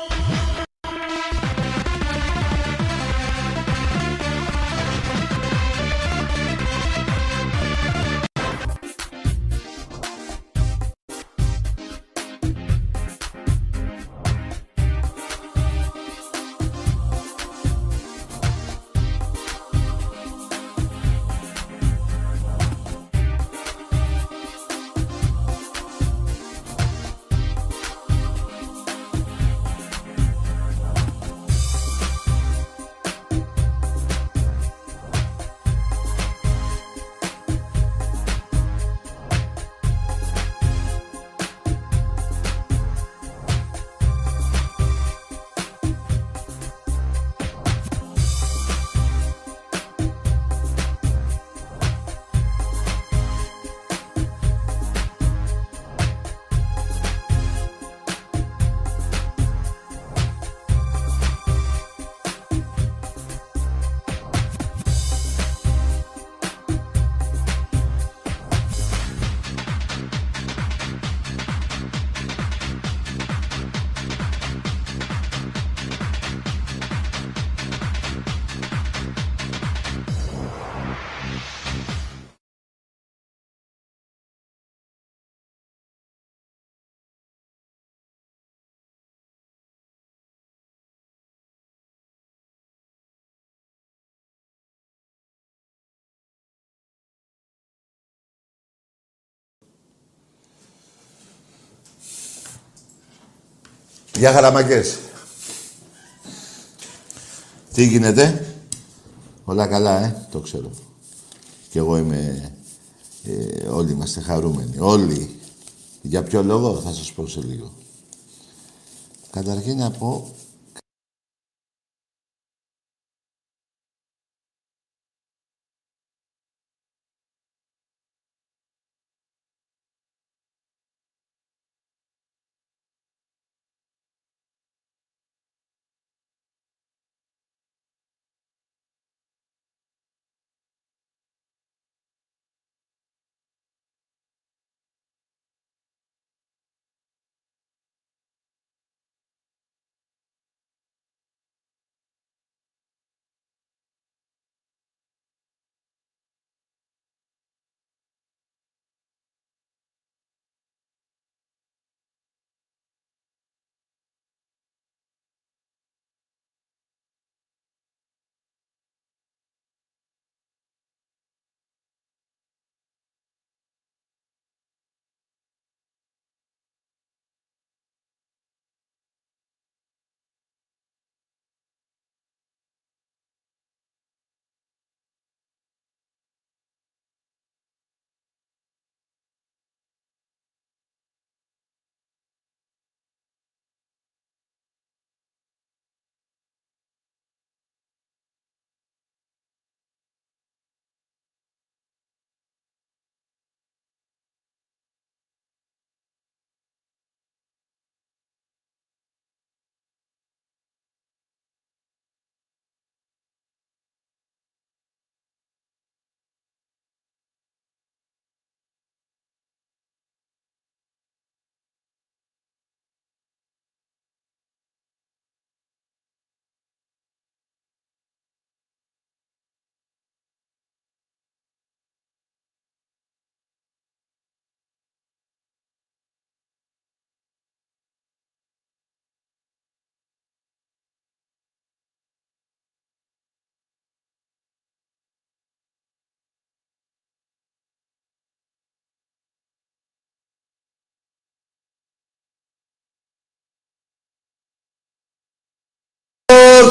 Oh, Γεια χαραμακές. Τι γίνεται; Όλα καλά, ε; Το ξέρω. Κι εγώ είμαι... Ε, όλοι είμαστε χαρούμενοι. Όλοι. Για ποιο λόγο; Θα σας πω σε λίγο. Καταρχήν να πω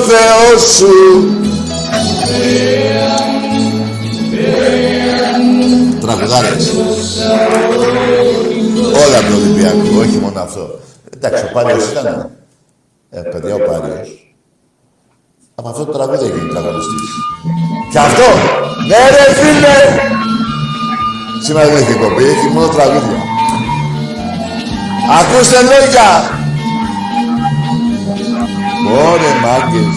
Θεός σου. Τραγουδάρες. Όλα από το Ολυμπιακό, όχι μόνο αυτό. Εντάξει, ο Πάριος ήταν Ε, παιδιά, ο Πάριος Από αυτό το τραγούδι έγινε τραγουδιστής. Και αυτό, ναι ρε φίλε! Σήμερα δεν έχει κοπή, έχει μόνο τραγούδια. Ακούστε λόγια Ωρε μάγκες.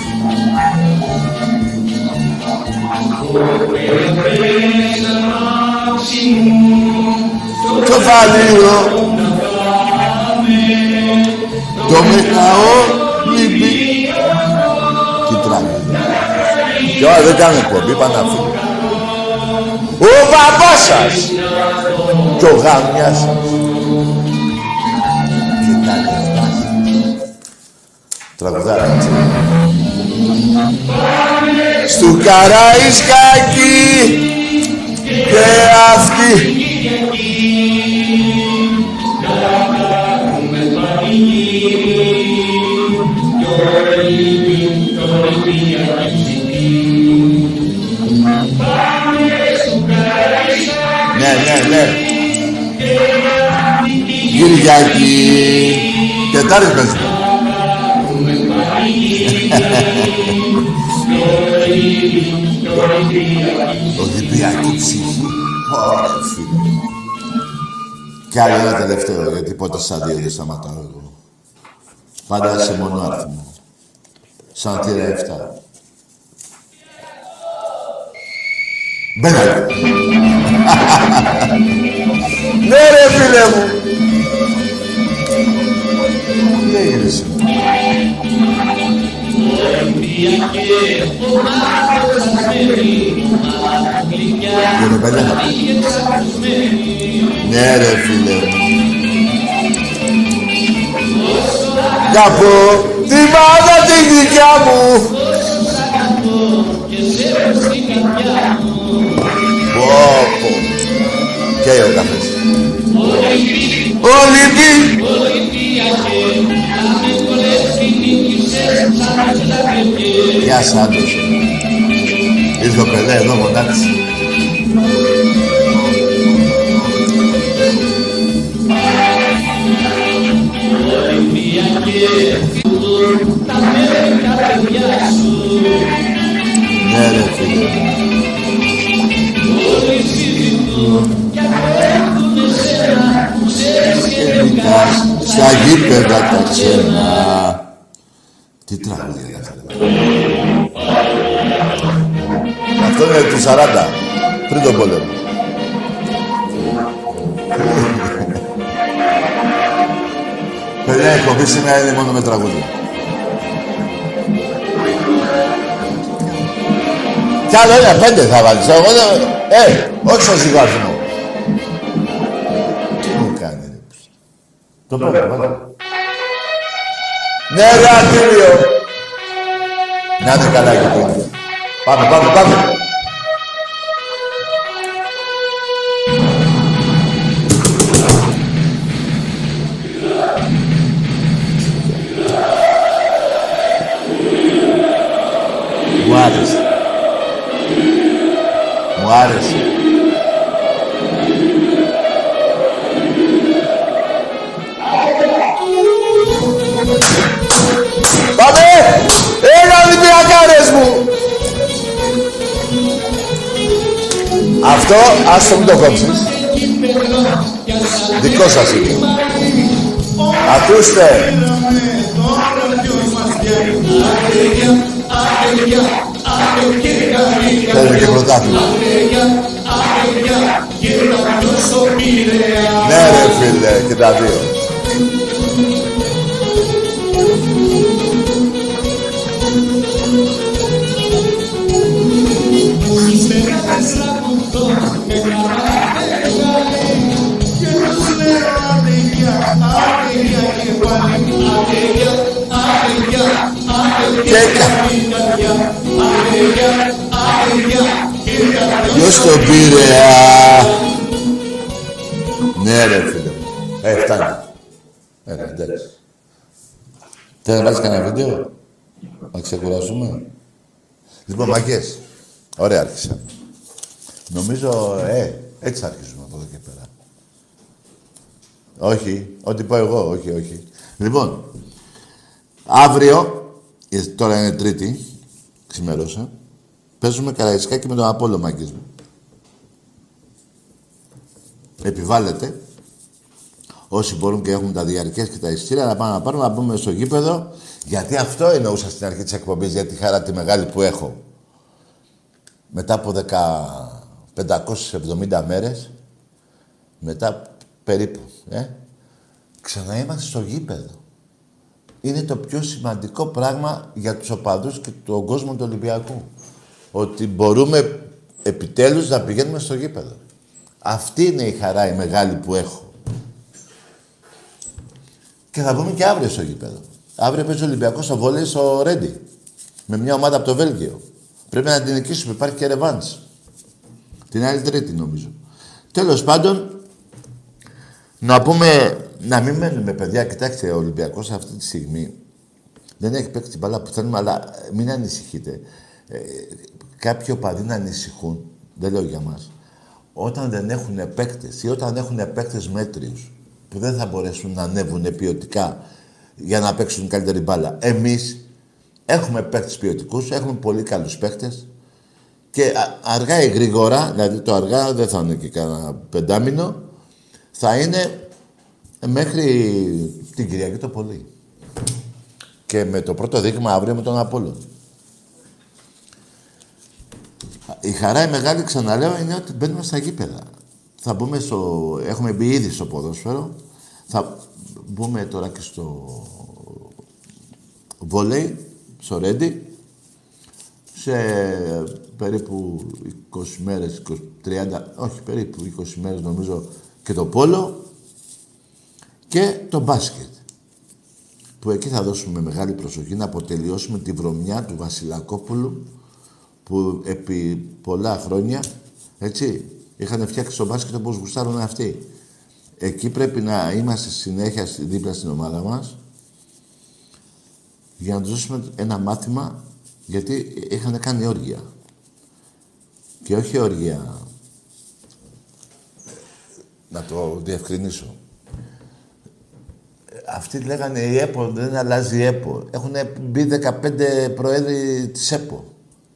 Το φαλείο το μεκαό λυπή Τι τραγούδι Και όλα δεν κάνουν εκπομπή, πάνε να φύγουν Ο παπάς σας. Και ο γάμιας σας Τραγουδάρα, έτσι. Στου Καραϊσκάκι και αυτή Ναι, ναι, ναι. Κυριακή. Τετάρτη παίζουμε. Ολυμπιακή ψυχή. Ωραία, φίλε. Κι άλλο ένα τελευταίο, γιατί πότε σαν δύο δεν σταματάω εγώ. Πάντα σε μόνο αριθμό. Σαν τύρα 7. Μπαίνε. Ναι ρε φίλε μου. Τι έγινε σήμερα. Ναι ρε φίλε. Κάπου τη μάδα τη δικιά μου. Πω πω. Και ο καφές. Ολυμπή Γεια σας, άντρες. Ήρθε ο Πελέ εδώ, μονάξι. Ναι, ρε φίλε. Στα γήπεδα τα ξένα. Τι τραγούδια είναι αυτά. Αυτό είναι του 40, πριν τον πόλεμο. Παιδιά, η εκπομπή σήμερα είναι μόνο με τραγούδια. Κι άλλο ένα, πέντε θα βάλεις. Εγώ δεν... Ε, όχι στο ζυγάρισμό. Τι μου κάνει, ρε. Το πέντε, βάλε. Ναι, ρε, Ατήλιο. Να είναι καλά και πέντε. Αυτό, άστο μην το κόψεις. Δικό σας είναι. Ακούστε. Θέλουμε και πρωτάθλημα. Ναι ρε φίλε, και τα δύο. Ποιος το πήρε, α; Ναι ρε φίλε μου. Ε, φτάνει. Ε, εντάξει. Θέλει να βάλεις κανένα βίντεο; Να ξεκουράσουμε. Λοιπόν, μαγκές. Ωραία άρχισα. Νομίζω, ε, έτσι αρχίζουμε από εδώ και πέρα. Όχι, ό,τι πω εγώ, όχι, όχι. Λοιπόν, αύριο, ε, τώρα είναι Τρίτη, ξημερώσα, παίζουμε καραϊσκάκι με τον Απόλλω μάγκες μου. Επιβάλλεται, όσοι μπορούν και έχουν τα διαρκές και τα ειστήρια, να πάνε να πάρουν, να μπούμε στο γήπεδο, γιατί αυτό εννοούσα στην αρχή της εκπομπής, για τη χαρά τη μεγάλη που έχω. Μετά από 10, 570 μέρες, μετά περίπου, ε, ξανά είμαστε στο γήπεδο. Είναι το πιο σημαντικό πράγμα για τους οπαδούς και τον κόσμο του Ολυμπιακού. Ότι μπορούμε επιτέλους να πηγαίνουμε στο γήπεδο. Αυτή είναι η χαρά η μεγάλη που έχω. Και θα πούμε και αύριο στο γήπεδο. Αύριο παίζει ο Ολυμπιακός στο βόλεϊ στο Ρέντι. Με μια ομάδα από το Βέλγιο. Πρέπει να την νικήσουμε. Υπάρχει και ρεβάνς. Την άλλη τρίτη νομίζω. Τέλος πάντων, να πούμε, να μην μένουμε παιδιά. Κοιτάξτε, ο Ολυμπιακός αυτή τη στιγμή δεν έχει παίξει την μπάλα που θέλουμε, αλλά μην ανησυχείτε. Ε, κάποιοι οπαδοί να ανησυχούν, δεν λέω για μας, όταν δεν έχουν παίκτες ή όταν έχουν παίκτες μέτριους που δεν θα μπορέσουν να ανέβουν ποιοτικά για να παίξουν καλύτερη μπάλα. Εμείς έχουμε παίκτες ποιοτικούς, έχουμε πολύ καλούς παίκτες και αργά ή γρήγορα, δηλαδή το αργά δεν θα είναι και κανένα πεντάμινο, θα είναι μέχρι την Κυριακή το πολύ. Και με το πρώτο δείγμα αύριο με τον Απόλλων. Η χαρά η μεγάλη, ξαναλέω, είναι ότι μπαίνουμε στα γήπεδα. Θα μπούμε στο... Έχουμε μπει ήδη στο ποδόσφαιρο. Θα μπούμε τώρα και στο βόλεϊ, στο ρέντι. Σε περίπου 20 μέρες, 20, 30, όχι περίπου 20 μέρες νομίζω και το πόλο και το μπάσκετ. Που εκεί θα δώσουμε μεγάλη προσοχή να αποτελειώσουμε τη βρωμιά του Βασιλακόπουλου που επί πολλά χρόνια, έτσι, είχαν φτιάξει το μπάσκετ όπως γουστάρουν αυτοί. Εκεί πρέπει να είμαστε συνέχεια δίπλα στην ομάδα μας για να τους δώσουμε ένα μάθημα γιατί είχαν κάνει όργια. Και όχι όργια. Να το διευκρινίσω. Αυτοί λέγανε η ΕΠΟ δεν αλλάζει η ΕΠΟ. Έχουν μπει 15 προέδροι της ΕΠΟ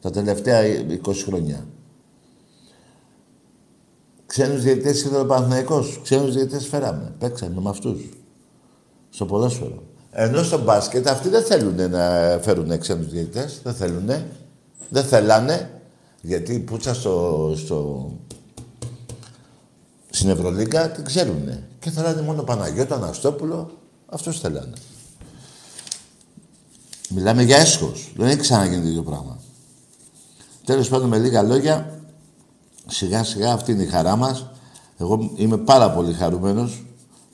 τα τελευταία 20 χρόνια. Ξένους διαιτητές ήθελε ο Παναθηναϊκός. Ξένους διαιτητές φέραμε. Παίξαμε με αυτούς. Στο ποδόσφαιρο. Ενώ στο μπάσκετ αυτοί δεν θέλουν να φέρουν ξένους διαιτητές. Δεν θέλουν. Δεν θέλανε. Γιατί η πουτσα στο, στο, στην Ευρωλίγκα την ξέρουν. Και θέλανε μόνο Παναγιώτο, Αναστόπουλο. Αυτός θέλανε. Μιλάμε για έσχος. Δεν έχει ξαναγίνει το ίδιο πράγμα. Τέλος πάντων με λίγα λόγια, σιγά σιγά αυτή είναι η χαρά μας. Εγώ είμαι πάρα πολύ χαρούμενος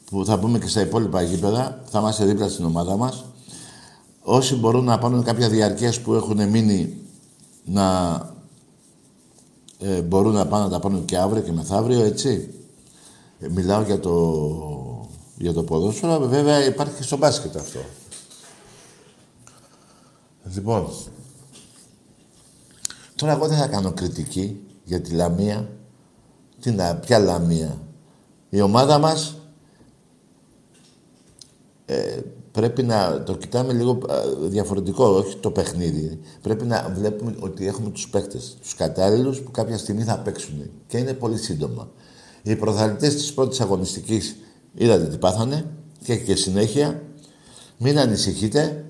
που θα πούμε και στα υπόλοιπα γήπεδα, θα είμαστε δίπλα στην ομάδα μας. Όσοι μπορούν να πάρουν κάποια διαρκές που έχουν μείνει να ε, μπορούν να πάνε να τα πάρουν και αύριο και μεθαύριο, έτσι. Ε, μιλάω για το, για το ποδόσφαιρο, βέβαια υπάρχει και στο μπάσκετ αυτό. Λοιπόν, τώρα εγώ δεν θα κάνω κριτική για τη Λαμία. Τι να, ποια Λαμία. Η ομάδα μας ε, πρέπει να το κοιτάμε λίγο διαφορετικό, όχι το παιχνίδι. Πρέπει να βλέπουμε ότι έχουμε τους παίκτες, τους κατάλληλους που κάποια στιγμή θα παίξουν. Και είναι πολύ σύντομα. Οι προθαλητές της πρώτης αγωνιστικής είδατε τι πάθανε και έχει και συνέχεια. Μην ανησυχείτε.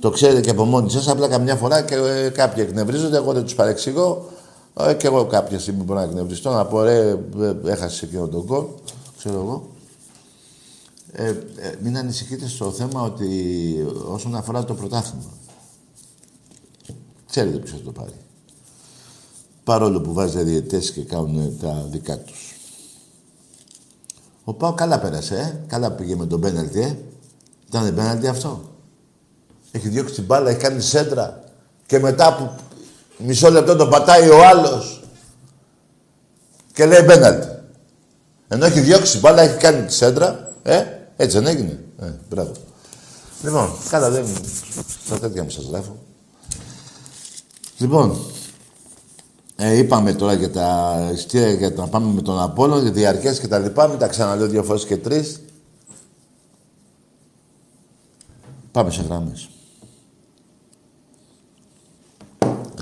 Το ξέρετε και από μόνοι σας, απλά καμιά φορά και ε, κάποιοι εκνευρίζονται, εγώ δεν τους παρεξηγώ. Ε, και εγώ κάποια στιγμή μπορώ να εκνευριστώ, να πω ρε, ε, έχασε εκείνο τον κόλ, ξέρω εγώ. Ε, ε, μην ανησυχείτε στο θέμα ότι όσον αφορά το πρωτάθλημα. Ξέρετε ποιος θα το πάρει. Παρόλο που βάζει διαιτές και κάνουν τα δικά τους. Ο Πάο καλά πέρασε, ε. Καλά πήγε με τον πέναλτι, ε. Ήταν πέναλτι αυτό. Έχει διώξει την μπάλα, έχει κάνει σέντρα. Και μετά που μισό λεπτό τον πατάει ο άλλος. Και λέει πέναλτι. Ενώ έχει διώξει την μπάλα, έχει κάνει τη σέντρα. Ε, έτσι δεν έγινε. Ε, μπράβο. Λοιπόν, καλά δεν... Στα τέτοια μου σας γράφω. Λοιπόν, ε, είπαμε τώρα για τα ειστήρια για να πάμε με τον Απόλλων, για διαρκές και τα λοιπά. Μην τα ξαναλέω δύο φορές και τρεις. Πάμε σε γράμμες.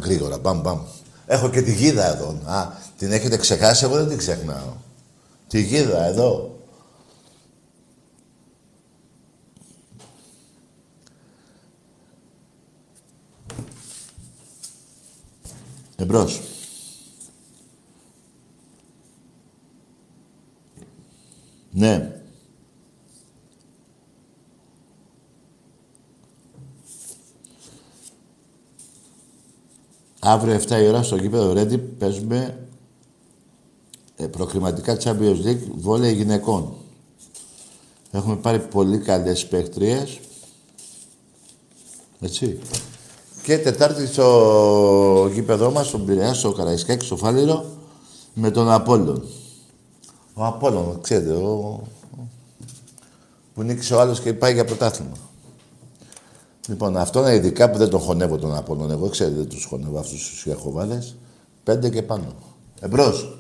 Γρήγορα, μπαμ, μπαμ. Έχω και τη γίδα εδώ. Α, την έχετε ξεχάσει, εγώ δεν την ξεχνάω. Τη γίδα εδώ. Εμπρός. Ναι. Αύριο 7 η ώρα στο γήπεδο Ρέντι παίζουμε ε, προκριματικά Champions League βόλεϊ γυναικών. Έχουμε πάρει πολύ καλές παίκτριες. Έτσι. Και Τετάρτη στο γήπεδό μας, στον Πειραιά, στο Καραϊσκάκι, στο Φάληρο, με τον Απόλλων. Ο Απόλλων, ξέρετε, ο... που νίκησε ο άλλος και πάει για πρωτάθλημα. Λοιπόν, αυτό είναι ειδικά που δεν τον χωνεύω τον Απόλλων. Εγώ ξέρετε, δεν τους χωνεύω αυτούς τους Ιαχωβάδες. Πέντε και πάνω. Εμπρός.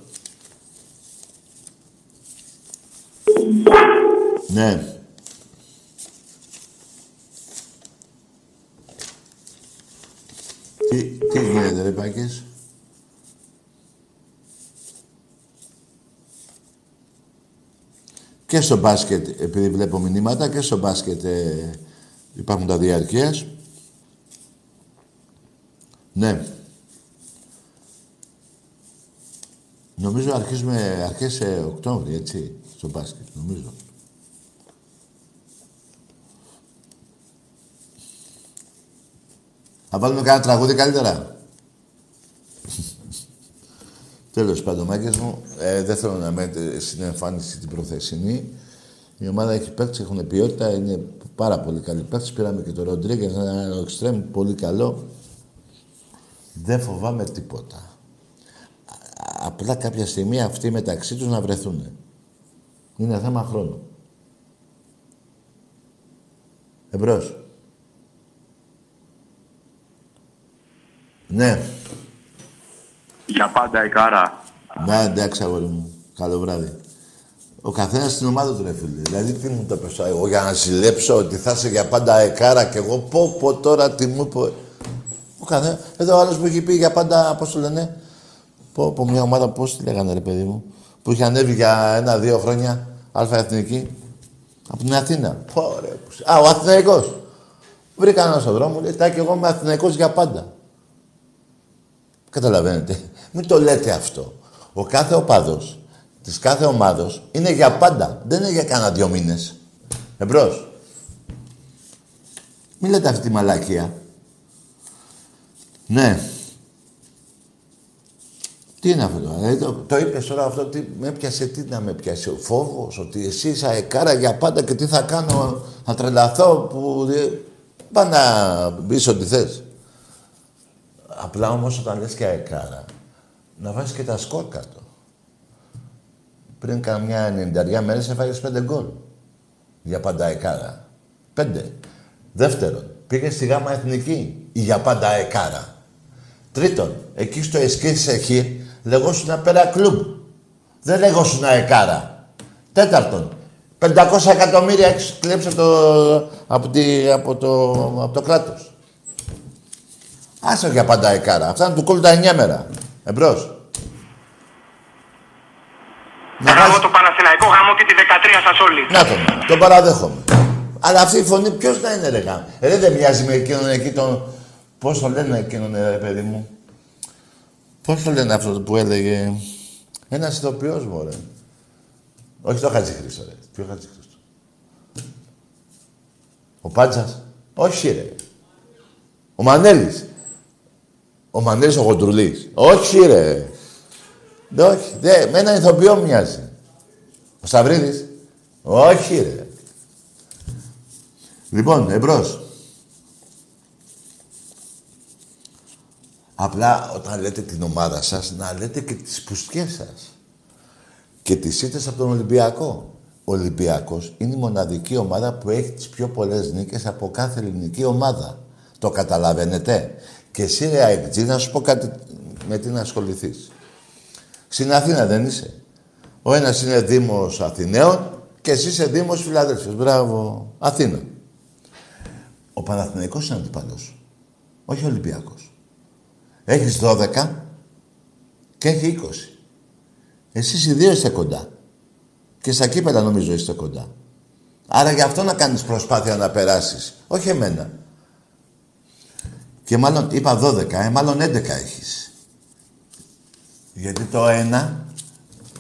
Ναι. Τι, τι γίνεται ρε Πάκες; Και στο μπάσκετ, επειδή βλέπω μηνύματα, και στο μπάσκετ ε, υπάρχουν τα διαρκείας. Ναι. Νομίζω αρχίζουμε αρχές ε, Οκτώβρη, έτσι, στο μπάσκετ, νομίζω. Θα βάλουμε κανένα τραγούδι καλύτερα; Τέλος πάντων, μάγκες μου, ε, δεν θέλω να με στην εμφάνιση την προθεσινή. Η ομάδα έχει παίξει, έχουν ποιότητα, είναι πάρα πολύ καλή παίκτες. Πήραμε και τον Ροντρίγκες, ένα εξτρέμ πολύ καλό. Δεν φοβάμαι τίποτα. Απλά κάποια στιγμή αυτοί μεταξύ τους να βρεθούν. Είναι θέμα χρόνου. Εμπρός. Ναι. Για πάντα η κάρα. Ναι, εντάξει, αγόρι μου. Καλό βράδυ. Ο καθένας στην ομάδα του, ρε φίλε. Δηλαδή, τι μου το πες, εγώ για να ζηλέψω ότι θα είσαι για πάντα εκάρα και εγώ πω, πω τώρα τι μου πω. Ο καθένας. Εδώ ο άλλος που έχει πει για πάντα, πώς το λένε, πω, πω μια ομάδα, πώς τη λέγανε, ρε παιδί μου, που είχε ανέβει για ένα-δύο χρόνια αλφα εθνική από την Αθήνα. Πω, ρε, Α, ο Αθηναϊκός. Βρήκα ένα στον δρόμο, λέει, τα και εγώ είμαι Αθηναϊκός για πάντα. Καταλαβαίνετε. Μην το λέτε αυτό. Ο κάθε οπαδός της κάθε ομάδος είναι για πάντα. Δεν είναι για κάνα δυο μήνες. Εμπρός. Μην λέτε αυτή τη μαλακία. Ναι. Τι είναι αυτό, ε, το, το είπες τώρα αυτό, τι με έπιασε, τι να με πιάσει, ο φόβος, ότι εσύ είσαι αεκάρα για πάντα και τι θα κάνω, θα τρελαθώ, που... Πά να πεις ό,τι θες. Απλά όμως όταν λες και αεκάρα, να βάζεις και τα σκορ κάτω. Πριν καμιά 90 μέρες έφαγες πέντε γκολ. Για πάντα αεκάρα. Πέντε. Δεύτερον, πήγες στη γάμμα εθνική. Για πάντα αεκάρα. Τρίτον, εκεί στο Εσκής εκεί λεγόσουν Pera Club. Δεν λεγόσουν αεκάρα. Τέταρτον, 500 εκατομμύρια έχεις κλέψει από το, από, τη, από το, από το κράτος. Άσε για πάντα αεκάρα. Αυτά είναι του κόλλου τα 9 μέρα. Εμπρός. Να γάμω το Παναθηναϊκό, γάμω και τη 13 σας όλοι. Να τον, τον παραδέχομαι. Αλλά αυτή η φωνή ποιος να είναι ρε γάμο; Ε, δεν μοιάζει με εκείνον εκεί τον... Πώς το λένε εκείνον ρε παιδί μου; Πώς το λένε αυτό που έλεγε... Ένας ηθοποιός μου, ρε. Όχι το Χατζηχρήστο, ρε. Ποιο Χατζηχρήστο. Ο Πάντζας. Όχι, ρε. Ο Μανέλης. Ο Μανέλης ο Γοντρουλής. Όχι, ρε. Όχι, δε, με έναν ηθοποιό μοιάζει. Ο Σταυρίδης. Όχι, ρε. Λοιπόν, εμπρός. Απλά όταν λέτε την ομάδα σας, να λέτε και τις πουστιές σας. Και τις ήττες από τον Ολυμπιακό. Ο Ολυμπιακός είναι η μοναδική ομάδα που έχει τις πιο πολλές νίκες από κάθε ελληνική ομάδα. Το καταλαβαίνετε. Και εσύ, ρε να σου πω κάτι με τι να ασχοληθείς. Στην Αθήνα δεν είσαι. Ο ένας είναι Δήμος Αθηναίων και εσύ είσαι Δήμος Φιλαδέλφιος. Μπράβο. Αθήνα. Ο Παναθηναϊκός είναι αντιπαλός. Όχι ο Ολυμπιακός. Έχεις 12 και έχει 20. Εσείς οι δύο είστε κοντά. Και στα κύπελα νομίζω είστε κοντά. Άρα γι' αυτό να κάνεις προσπάθεια να περάσεις. Όχι εμένα. Και μάλλον, είπα 12, ε, μάλλον 11 έχεις. Γιατί το ένα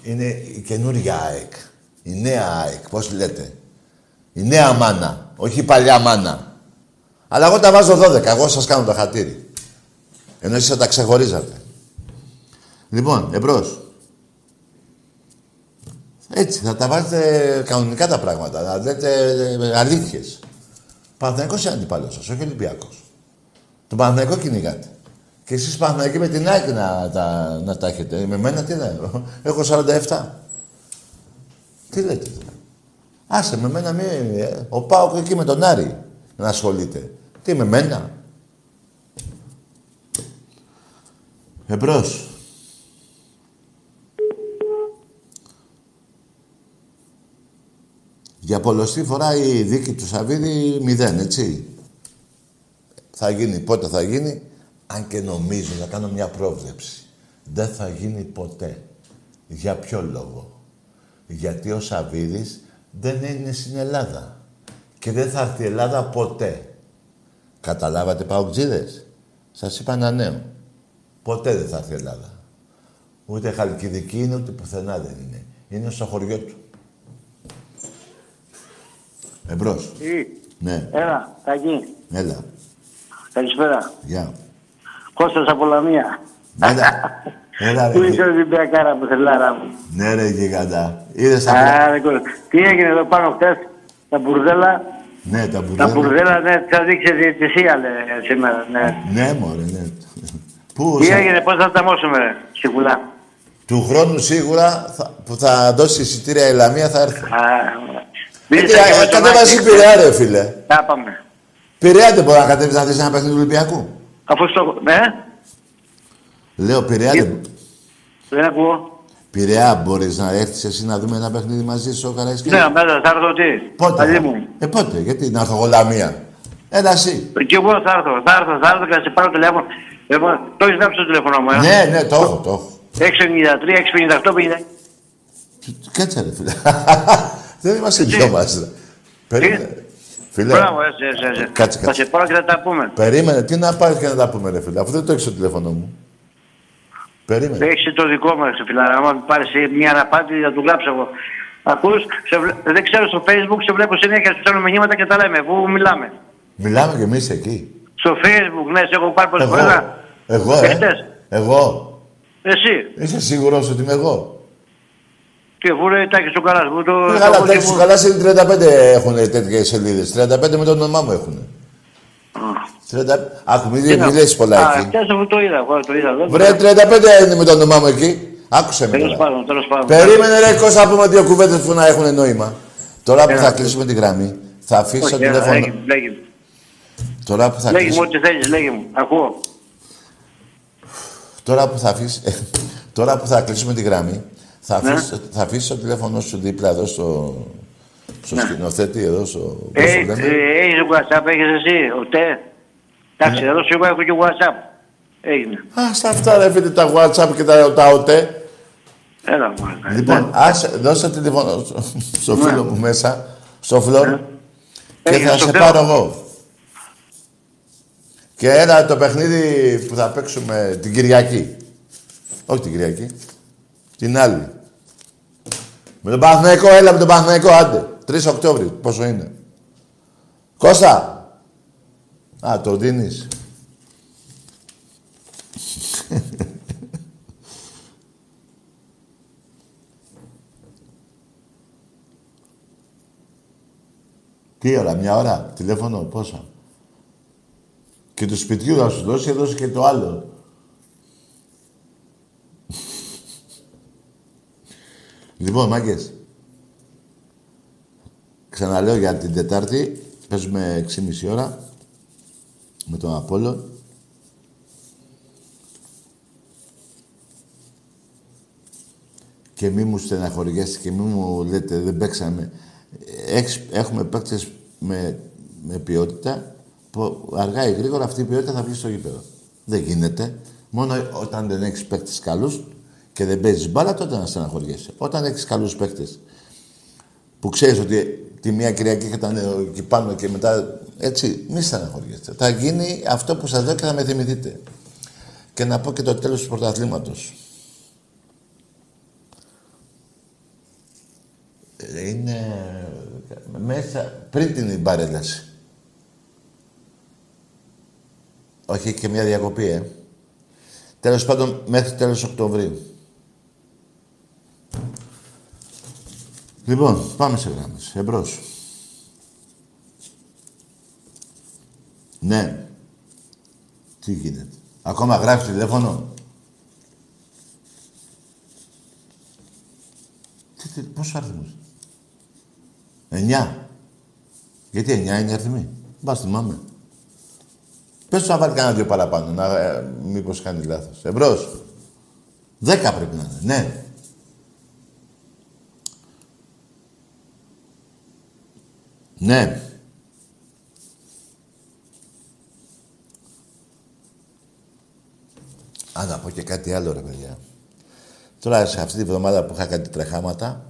είναι η καινούργια ΑΕΚ. Η νέα ΑΕΚ, πώς λέτε. Η νέα μάνα, όχι η παλιά μάνα. Αλλά εγώ τα βάζω 12, εγώ σας κάνω το χατήρι. Ενώ εσείς θα τα ξεχωρίζατε. Λοιπόν, εμπρός. Έτσι, θα τα βάζετε κανονικά τα πράγματα, να λέτε ε, αλήθειες. Παναθηναϊκός είναι αντιπάλος σας, όχι Ολυμπιακός. Τον Παναθηναϊκό κυνηγάτε. Και εσείς Παναθηναϊκοί με την άκρη να, τα, να τα έχετε. Με μένα τι να Έχω 47. Τι λέτε. Άσε με μένα μη... Ε, ο Πάοκ εκεί με τον Άρη να ασχολείται. Τι με μένα. Εμπρός. Για πολλωστή φορά η δίκη του Σαββίδη μηδέν, έτσι. Θα γίνει, πότε θα γίνει, αν και νομίζω να κάνω μια πρόβλεψη. Δεν θα γίνει ποτέ. Για ποιο λόγο; Γιατί ο Σαββίδης δεν είναι στην Ελλάδα. Και δεν θα έρθει η Ελλάδα ποτέ. Καταλάβατε παουτζίδες; Σας είπα ένα νέο. Ποτέ δεν θα έρθει η Ελλάδα. Ούτε χαλκιδική είναι, ούτε πουθενά δεν είναι. Είναι στο χωριό του. Εμπρός. Ναι. Έλα, Τακί. Έλα. Καλησπέρα. Γεια. Κώστας από Λαμία. Έλα. Έλα, Πού ρε. είσαι Ολυμπιακάρα μου, θελάρα μου. Ναι, ρε, γιγαντά. Είδες Α, απλά. δεν κόλλω. Τι έγινε εδώ πάνω χτες, τα μπουρδέλα; Ναι, τα Τα μπουρδέλα. μπουρδέλα, ναι, θα δείξει διαιτησία, λέει, σήμερα, ναι. Ναι, μωρέ, ναι. Πού, Τι σα- έγινε, πώς θα τα μόσουμε, ρε, σιγουλά. Του χρόνου σίγουρα θα, που θα δώσει εισιτήρια η Λαμία θα έρθει. Α, Γιατί μίλησα και με τον κατέβασε Άκη. Πειραιά, ρε φίλε. Να πάμε. Πειραιά δεν μπορεί να κατέβεις να δεις ένα παιχνίδι του Ολυμπιακού. Αφού στο... Ναι, Λέω Πειραιά, δεν... Δεν ακούω. Πειραιά, μπορείς να έρθεις εσύ να δούμε ένα παιχνίδι μαζί σου, ο Καραϊσκέλης. Ναι, μέσα θα έρθω τι; Πότε; Μαζί θα- μου. Ε, πότε, γιατί να έρθω εγώ λαμία. Έλα εσύ. Και εγώ θα έρθω, θα έρθω, θα έρθω και θα σε πάρω τηλέφωνο. Λοιπόν, το έχεις γράψει το τηλέφωνο μου, ε; Ναι, ναι, το έχω, το έχω. 693, 658, 50. Κάτσε ρε φίλε. Δεν είμαστε δυο μας. ρε. Περίμενε. Φίλε, Μπράβο, έτσι, έτσι, έτσι. Κάτσε, Θα κάτσε. σε πάρω και θα τα πούμε. περίμενε. Τι να πάρεις και να τα πούμε ρε φίλε, αφού δεν το έχεις στο τηλέφωνο μου. Περίμενε. Έχεις το δικό μου, ρε φιλάρα. Άμα πάρεις μια απάτη, θα του γράψω εγώ. Ακούς, σε βλέ- δεν ξέρω στο facebook, σε βλέπω συνέχεια, σου στέλνω μηνύματα και τα λέμε. Πού μιλάμε. Μιλάμε κι εμείς εκεί. Στο facebook, ναι, σε έχω πάρει πολλές φορές. Εγώ, να- εγώ, ε. Εχθές. Εγώ. Εσύ, Είσαι σίγουρος ότι είμαι εγώ; Τι αφού λέει τάκι σου καλά, που το... Ε, το Καλά, έχω τέξι μου- καλά σε 35 έχουν τέτοιες σελίδες. 35 με το όνομά μου έχουν. 30... Άκου, μην, Τι να- μην λες πολλά Α, εκεί. χτες αφού το είδα, εγώ το είδα. εδώ. Βρε, 35 είναι με το όνομά μου εκεί. Άκουσε με Τέλος τώρα. πάντων, τέλος πάντων. Περίμενε ρε Κώστα να πούμε δύο κουβέντες που να έχουν νόημα. Τώρα που Έλα. θα κλείσουμε τη γραμμή, θα αφήσω το Όχι, έλα, τηλέφωνο. λέγε, λέγε. Τώρα που θα Λέγε μου κλείσω. ό,τι θέλεις, λέγε μου. Ακούω. Τώρα που θα αφήσει. Τώρα που θα κλείσουμε τη γραμμή, θα Ναι. αφήσω, θα αφήσεις το τηλέφωνο σου δίπλα εδώ στο. Στο Ναι. σκηνοθέτη εδώ στο. πώς το Ε, λέμε. ε, Έχεις WhatsApp, έχεις εσύ, ο ΤΕ. Εντάξει, Ναι. εδώ σου εγώ έχω και WhatsApp. Έγινε. Α, στα αυτά ρε φίλε τα WhatsApp και τα, τα ΟΤΕ. Έλα μου. έλα. Λοιπόν, ας δώσε το τηλέφωνο στο, στο φίλο μου μέσα, στο φλόρ, Ναι. και Έγινε, θα στο σε Θεό. πάρω εγώ. Και έλα το παιχνίδι που θα παίξουμε την Κυριακή. Όχι την Κυριακή. Την άλλη. Με τον Παναθηναϊκό, έλα με τον Παναθηναϊκό, άντε. 3 Οκτώβρη, πόσο είναι. Κώστα. Α, το δίνεις. Τι ώρα, μια ώρα, τηλέφωνο, πόσα. Και του σπιτιού θα σου δώσει, έδωσε και το άλλο. Λοιπόν, μάγκες. Ξαναλέω για την Τετάρτη, παίζουμε 6,5 ώρα με τον Απόλλων. και μη μου στεναχωριέστε και μη μου λέτε δεν παίξαμε. Έχεις- έχουμε παίκτες με, με ποιότητα που αργά ή γρήγορα αυτή η ποιότητα θα βγει στο γήπεδο. Δεν γίνεται. Μόνο όταν δεν έχεις παίκτες καλούς και δεν παίζεις μπάλα τότε να στεναχωριέσαι. Όταν έχεις καλούς παίκτες που ξέρεις ότι τη μία Κυριακή θα ήταν εκεί πάνω και μετά έτσι, μη στεναχωριέστε. Θα γίνει αυτό που σας λέω και θα με θυμηθείτε. Και να πω και το τέλος του πρωταθλήματος. είναι μέσα πριν την παρέλαση. Όχι έχει και μια διακοπή, ε. Τέλος πάντων, μέχρι τέλος Οκτωβρίου. Λοιπόν, πάμε σε γράμμες. Εμπρός. Ναι. Τι γίνεται. Ακόμα γράφεις τηλέφωνο; Τι, τι, πόσο αριθμός; Εννιά. Γιατί εννιά είναι οι αριθμοί; Μπας θυμάμαι. Πες τους να βάλει κανένα δύο παραπάνω, να, ε, μήπως κάνει λάθος. Εμπρός. Δέκα πρέπει να είναι. Ναι. Ναι. Α, να πω και κάτι άλλο, ρε παιδιά. Τώρα, σε αυτή τη βδομάδα που είχα κάτι τρεχάματα,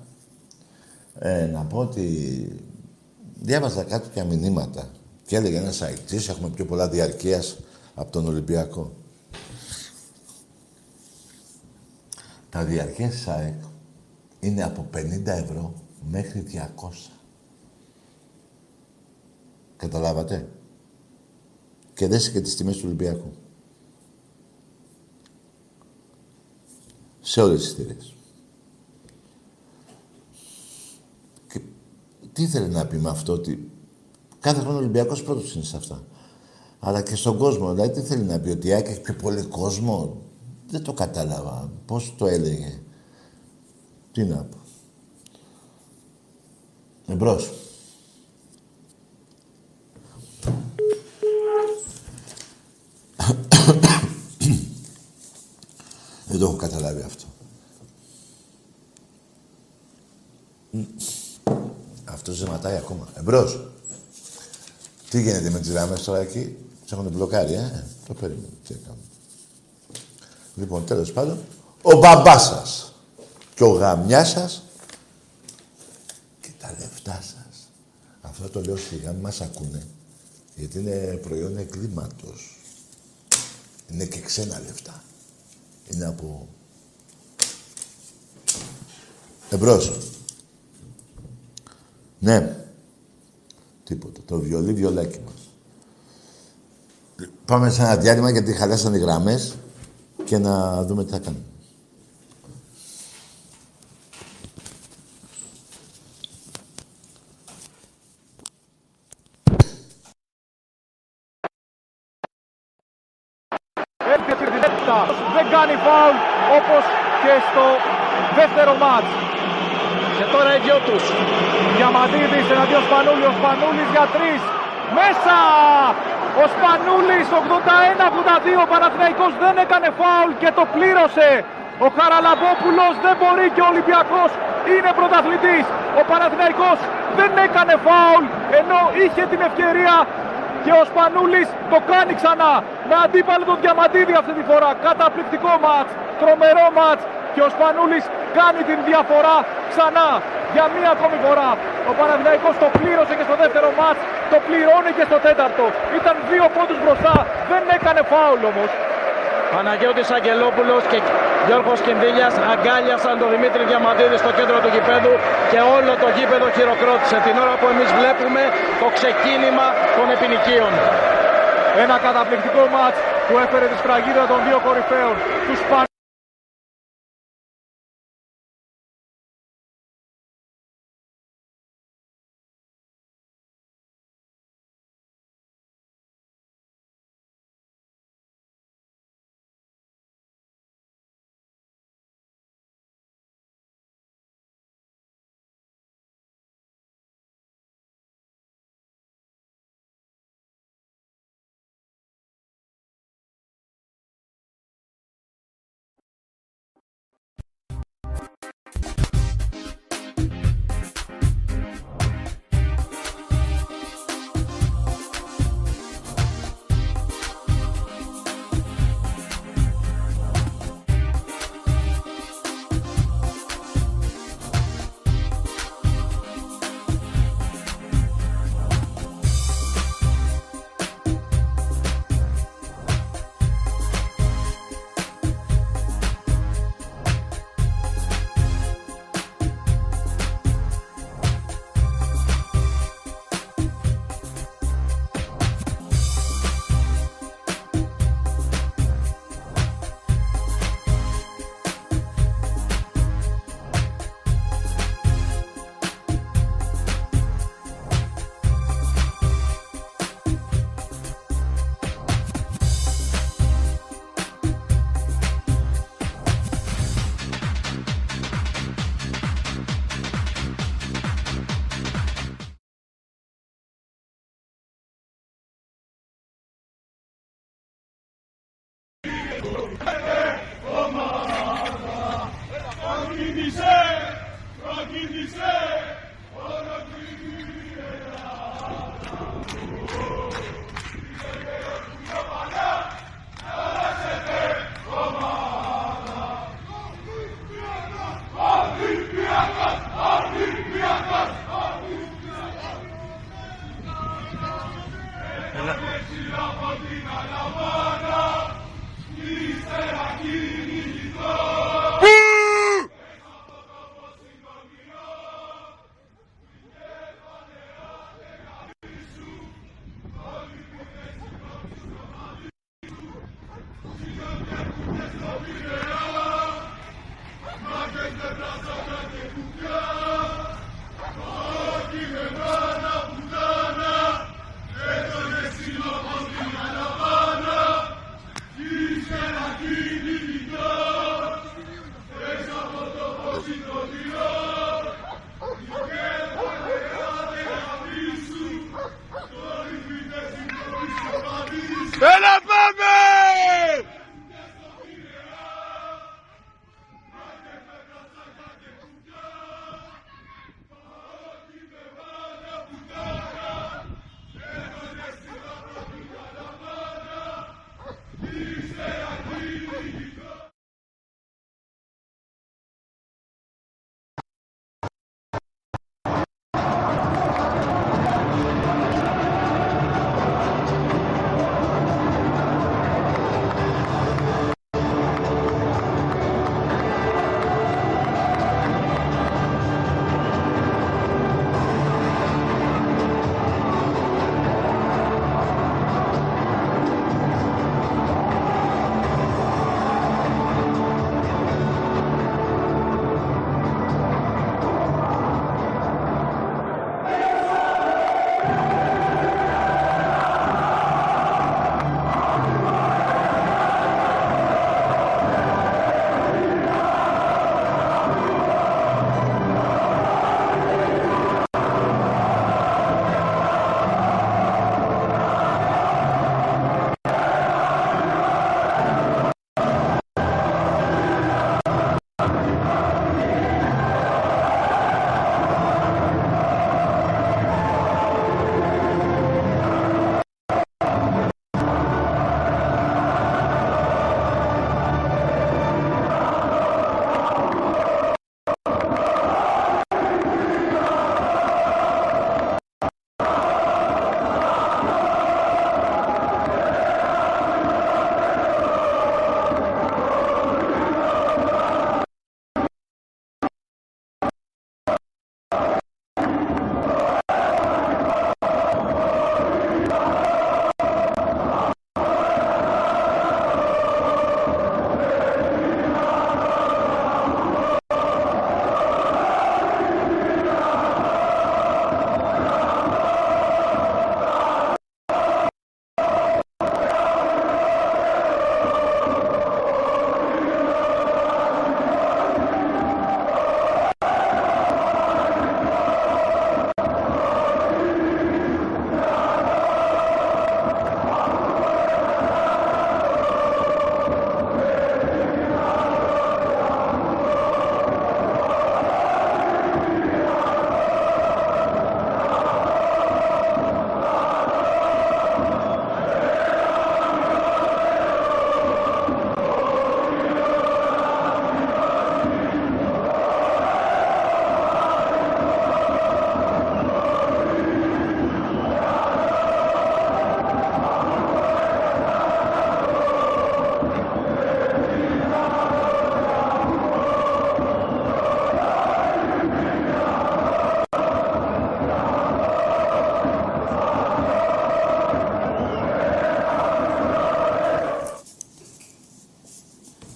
ε, να πω ότι διάβαζα κάτι και μηνύματα και έλεγε ένας αιτής, έχουμε πιο πολλά διαρκείας από τον Ολυμπιακό. Τα διαρκείας της ΑΕΚ είναι από 50 ευρώ μέχρι 200. Καταλάβατε. Και δέσε και τις τιμές του Ολυμπιακού. Σε όλες τις εταιρείες. Και τι ήθελε να πει με αυτό, ότι κάθε χρόνο ο Ολυμπιακός πρώτος είναι σε αυτά. Αλλά και στον κόσμο, δηλαδή τι θέλει να πει, ότι η ΑΕΚ έχει πιο πολύ κόσμο; Δεν το κατάλαβα. Πώς το έλεγε; Τι να πω. Εμπρός. Καταλάβει αυτό. Μμ. Αυτό ζεματάει ακόμα. Εμπρός. Τι γίνεται με τις γραμμές τώρα εκεί; Τους έχουν μπλοκάρει, ε; Το περίμενε. Τι έκαμε. Λοιπόν, τέλος πάντων, ο μπαμπάς σας και ο γαμιάς σας και τα λεφτά σας. Αυτό το λέω σιγά, μην μας ακούνε. Γιατί είναι προϊόν εγκλήματος. Είναι και ξένα λεφτά. Είναι από... Εμπρός. Ναι. Τίποτα. Το βιολί, βιολάκι μας. Πάμε σε ένα διάλειμμα γιατί χαλάσαν οι γραμμές και να δούμε τι θα κάνουμε. Έρχεται τη δέκτα. Δεν κάνει φάουλ όπως και στο δεύτερο μάτς. Και τώρα οι δυο τους. Διαμαντίδης εναντίον Σπανούλη. Ο Σπανούλης για τρεις. Μέσα! Ο Σπανούλης 81-82. Ο Παναθηναϊκός δεν έκανε φάουλ και το πλήρωσε. Ο Χαραλαμπόπουλος δεν μπορεί και ο Ολυμπιακός είναι πρωταθλητής. Ο Παναθηναϊκός δεν έκανε φάουλ ενώ είχε την ευκαιρία και ο Σπανούλης το κάνει ξανά. Με αντίπαλο τον Διαμαντίδη αυτή τη φορά. Καταπληκτικό μάτς, τρομερό μάτς και ο Σπανούλης κάνει την διαφορά ξανά για μία ακόμη φορά. Ο Παναθηναϊκός το πλήρωσε και στο δεύτερο μάτς, το πληρώνει και στο τέταρτο. Ήταν δύο πόντους μπροστά, δεν έκανε φάουλ όμως. Παναγιώτης Αγγελόπουλος και Γιώργος Κινδύλιας αγκάλιασαν τον Δημήτρη Διαμαντίδη στο κέντρο του γηπέδου και όλο το γήπεδο χειροκρότησε την ώρα που εμείς βλέπουμε το ξεκίνημα των επινοικίων. Ένα καταπληκτικό μάτς που έφερε τη σφραγίδα των δύο κορυφαίων, τους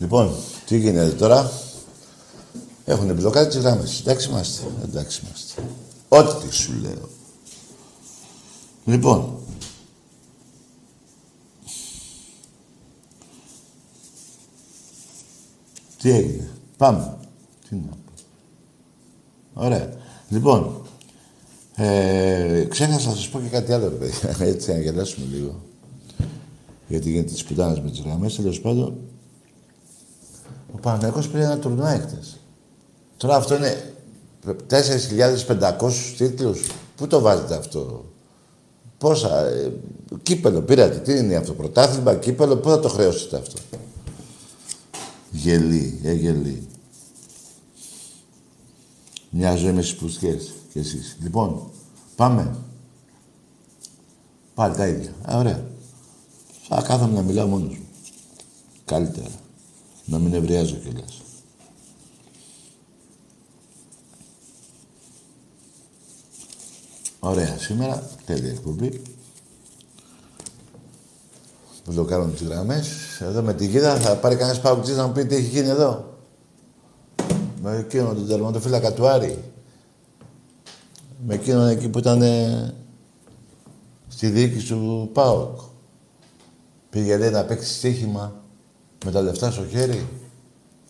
Λοιπόν, τι γίνεται τώρα; Έχουν μπλοκάρει τις γράμμες. Εντάξει είμαστε. Εντάξει είμαστε. Ό,τι σου λέω. Λοιπόν. Τι έγινε; Πάμε. Τι να πω. Ωραία. Λοιπόν, ε, ξέχασα να σας πω και κάτι άλλο, ρε παιδιά. Έτσι, να γελάσουμε λίγο. Γιατί γίνεται τις πουτάνες με τις γραμμές. Τέλος πάντων, ο Παναγιώτος πήρε ένα τουρνουά έκτες. Τώρα αυτό είναι 4.500 τίτλους. Πού το βάζετε αυτό; Πόσα. Ε, κύπελο πήρατε. Τι είναι αυτό. Πρωτάθλημα, κύπελο. Πού θα το χρεώσετε αυτό; Γελί. Ε, γελί. Μια ζωή με στις κι εσείς. Λοιπόν, πάμε. Πάλι τα ίδια. Α, ωραία. Θα κάθομαι να μιλάω μόνος μου. Καλύτερα. Να μην ευριάζω κιόλας. Ωραία. Σήμερα τέλεια εκπομπή. Μπλοκάρουν τις γραμμές. Εδώ με τη γίδα θα πάρει κανένας παγκοτζής να μου πει τι έχει γίνει εδώ. Με εκείνον τον τερματοφύλακα του Άρη. Με εκείνον εκεί που ήταν στη διοίκηση του ΠΑΟΚ. Πήγε λέει να παίξει στοίχημα με τα λεφτά στο χέρι.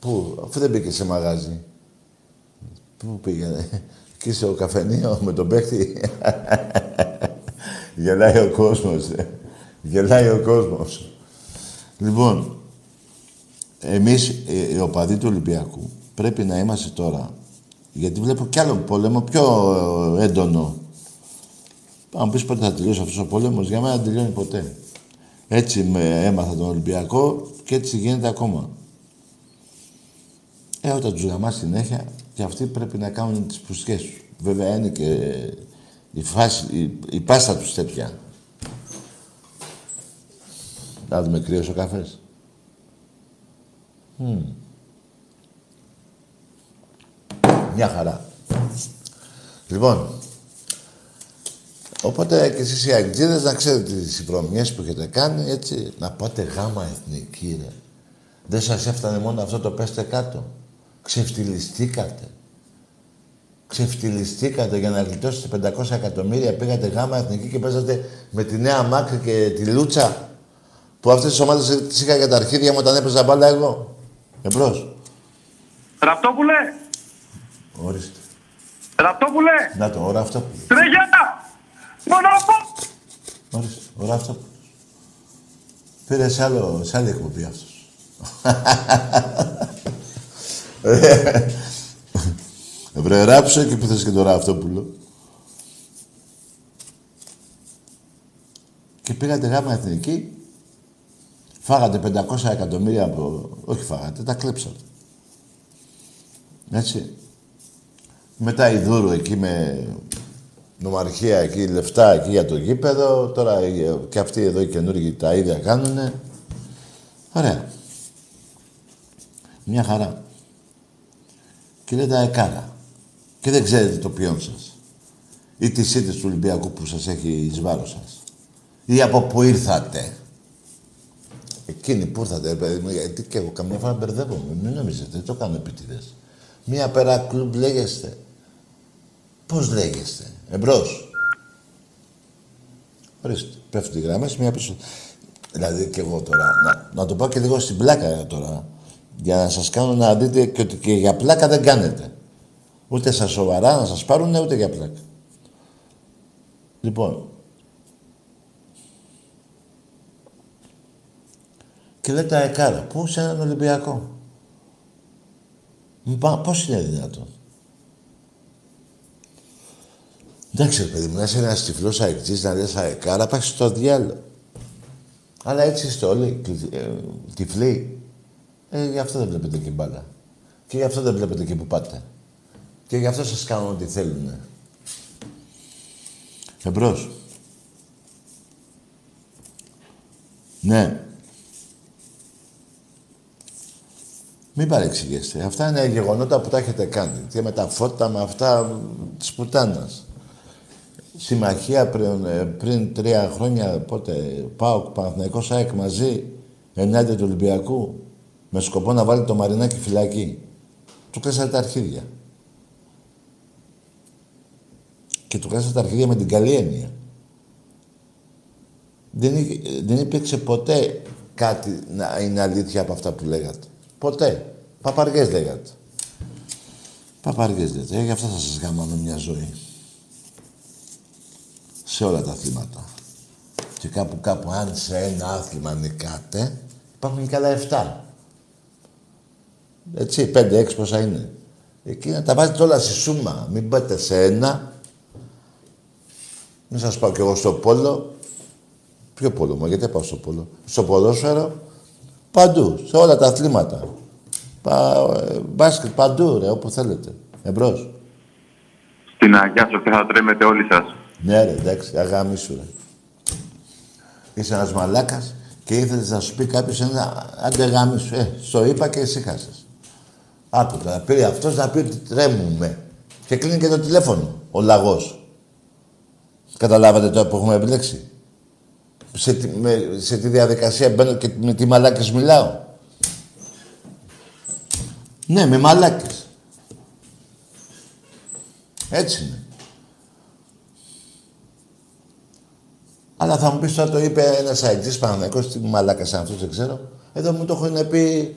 Πού, αφού δεν μπήκε σε μαγάζι. Πού πήγαινε. Εκεί στο καφενείο με τον παίχτη. Γελάει ο κόσμος. Ε. Γελάει ο κόσμος. Λοιπόν, εμείς ε, οι οπαδοί του Ολυμπιακού πρέπει να είμαστε τώρα, γιατί βλέπω κι άλλο πόλεμο πιο έντονο. Αν πεις πότε θα τελειώσει αυτός ο πόλεμος, για μένα δεν τελειώνει ποτέ. Έτσι με έμαθα τον Ολυμπιακό και έτσι γίνεται ακόμα. Ε, όταν τους γαμάς συνέχεια, και αυτοί πρέπει να κάνουν τις πουστιές τους. Βέβαια είναι και η, φάση, η, η πάστα τους τέτοια. Να δούμε κρύος ο καφές. Mm. Μια χαρά. Λοιπόν, οπότε και εσείς οι αγγλίδες να ξέρετε τις υπρομιές που έχετε κάνει, έτσι, να πάτε γάμα εθνική, ρε. Δεν σας έφτανε μόνο αυτό το πέστε κάτω. Ξεφτυλιστήκατε. Ξεφτυλιστήκατε για να γλιτώσετε 500 εκατομμύρια. Πήγατε γάμα εθνική και παίζατε με τη νέα μάκρη και τη λούτσα. Που αυτές τις ομάδες τις είχα για τα αρχίδια μου όταν έπαιζα μπάλα εγώ. Εμπρός. Ραπτόπουλε. Ορίστε. Ραπτόπουλε. Να το, ώρα αυτό. Τρεγιά. Μονοπό. Ορίστε, ώρα αυτό. Πήρε σε, άλλο, σε άλλη εκπομπή αυτός. Βρε ράψε και που θες και τώρα αυτό που λέω. Και πήγατε γάμα εθνική, φάγατε 500 εκατομμύρια από... Όχι φάγατε, τα κλέψατε. Έτσι. Μετά η Δούρου εκεί με νομαρχία εκεί, λεφτά εκεί για το γήπεδο. Τώρα και αυτοί εδώ οι καινούργοι τα ίδια κάνουνε. Ωραία. Μια χαρά. Και λέτε αεκάρα. Και δεν ξέρετε το ποιόν σας. Ή τις ήττες του Ολυμπιακού που σας έχει εις βάρος σας. Ή από πού ήρθατε. Εκείνοι που ήρθατε, παιδί μου, γιατί και εγώ καμιά φορά μπερδεύομαι. Μην νομίζετε, δεν το κάνω επίτηδες. Μία Pera Club λέγεστε. Πώς λέγεστε; Εμπρός. Ορίστε, πέφτουν οι γραμμές, μία πίσω. Δηλαδή και εγώ τώρα, να, να το πάω και λίγο στην πλάκα τώρα. Για να σας κάνω να δείτε και ότι και για πλάκα δεν κάνετε. Ούτε στα σοβαρά να σας πάρουν, ούτε για πλάκα. Λοιπόν. Και λέτε αεκάρα. Πού σε έναν Ολυμπιακό; Πώς είναι δυνατόν; Εντάξει, παιδί μου, να είσαι ένας τυφλός αεκτής, να λες αεκάρα, πάει στο διάλογο. Αλλά έτσι είστε όλοι ε, τυφλοί. Ε, γι' αυτό δεν βλέπετε και μπάλα. Και γι' αυτό δεν βλέπετε και που πάτε. Και γι' αυτό σας κάνουν ό,τι θέλουν. Εμπρός. Ναι. Μην παρεξηγήσετε. Αυτά είναι γεγονότα που τα έχετε κάνει. Και με τα φώτα, με αυτά της πουτάνας. Συμμαχία πριν, ε, πριν τρία χρόνια, πότε, πάω Παναθηναϊκός ΑΕΚ μαζί, ενάντια του Ολυμπιακού. με σκοπό να βάλει το Μαρινάκι φυλακή. Του κλείσατε τα αρχίδια. Και του κλείσατε τα αρχίδια με την καλή έννοια. Δεν, δεν υπήρξε ποτέ κάτι να είναι αλήθεια από αυτά που λέγατε. Ποτέ. Παπαργές λέγατε. Παπαργές λέτε. Ε, γι' αυτό θα σας γαμάνω μια ζωή. Σε όλα τα αθλήματα. Και κάπου κάπου αν σε ένα άθλημα νικάτε, υπάρχουν και άλλα 7. Έτσι, 5-6 πόσα είναι. Εκεί να τα βάζετε όλα στη σούμα. Μην πάτε σε ένα. Μην σας πάω κι εγώ στο πόλο. Ποιο πόλο μου, γιατί πάω στο πόλο. Στο ποδόσφαιρο. Παντού, σε όλα τα αθλήματα. Πα, μπάσκετ, παντού, ρε, όπου θέλετε. Εμπρός. Στην Αγιά Σοφία θα τρέμετε όλοι σας. Ναι, ρε, εντάξει, αγάμισου, ρε. Είσαι ένας μαλάκας και ήθελες να σου πει κάποιος ένα αντεγάμισου. Ε, στο είπα και εσύ χάσες. Άκου τώρα, πήρε αυτός να πει ότι τρέμουμε. Και κλείνει και το τηλέφωνο, ο λαγός. Καταλάβατε τώρα που έχουμε επιλέξει; Σε, τι- με, σε τι διαδικασία μπαίνω και με τι μαλάκες μιλάω; Ναι, με μαλάκες. Έτσι είναι. Αλλά θα μου πεις τώρα το είπε ένας αεξή Παναγενικό, τι μαλάκα σαν αυτός δεν ξέρω. Εδώ μου το έχουν πει.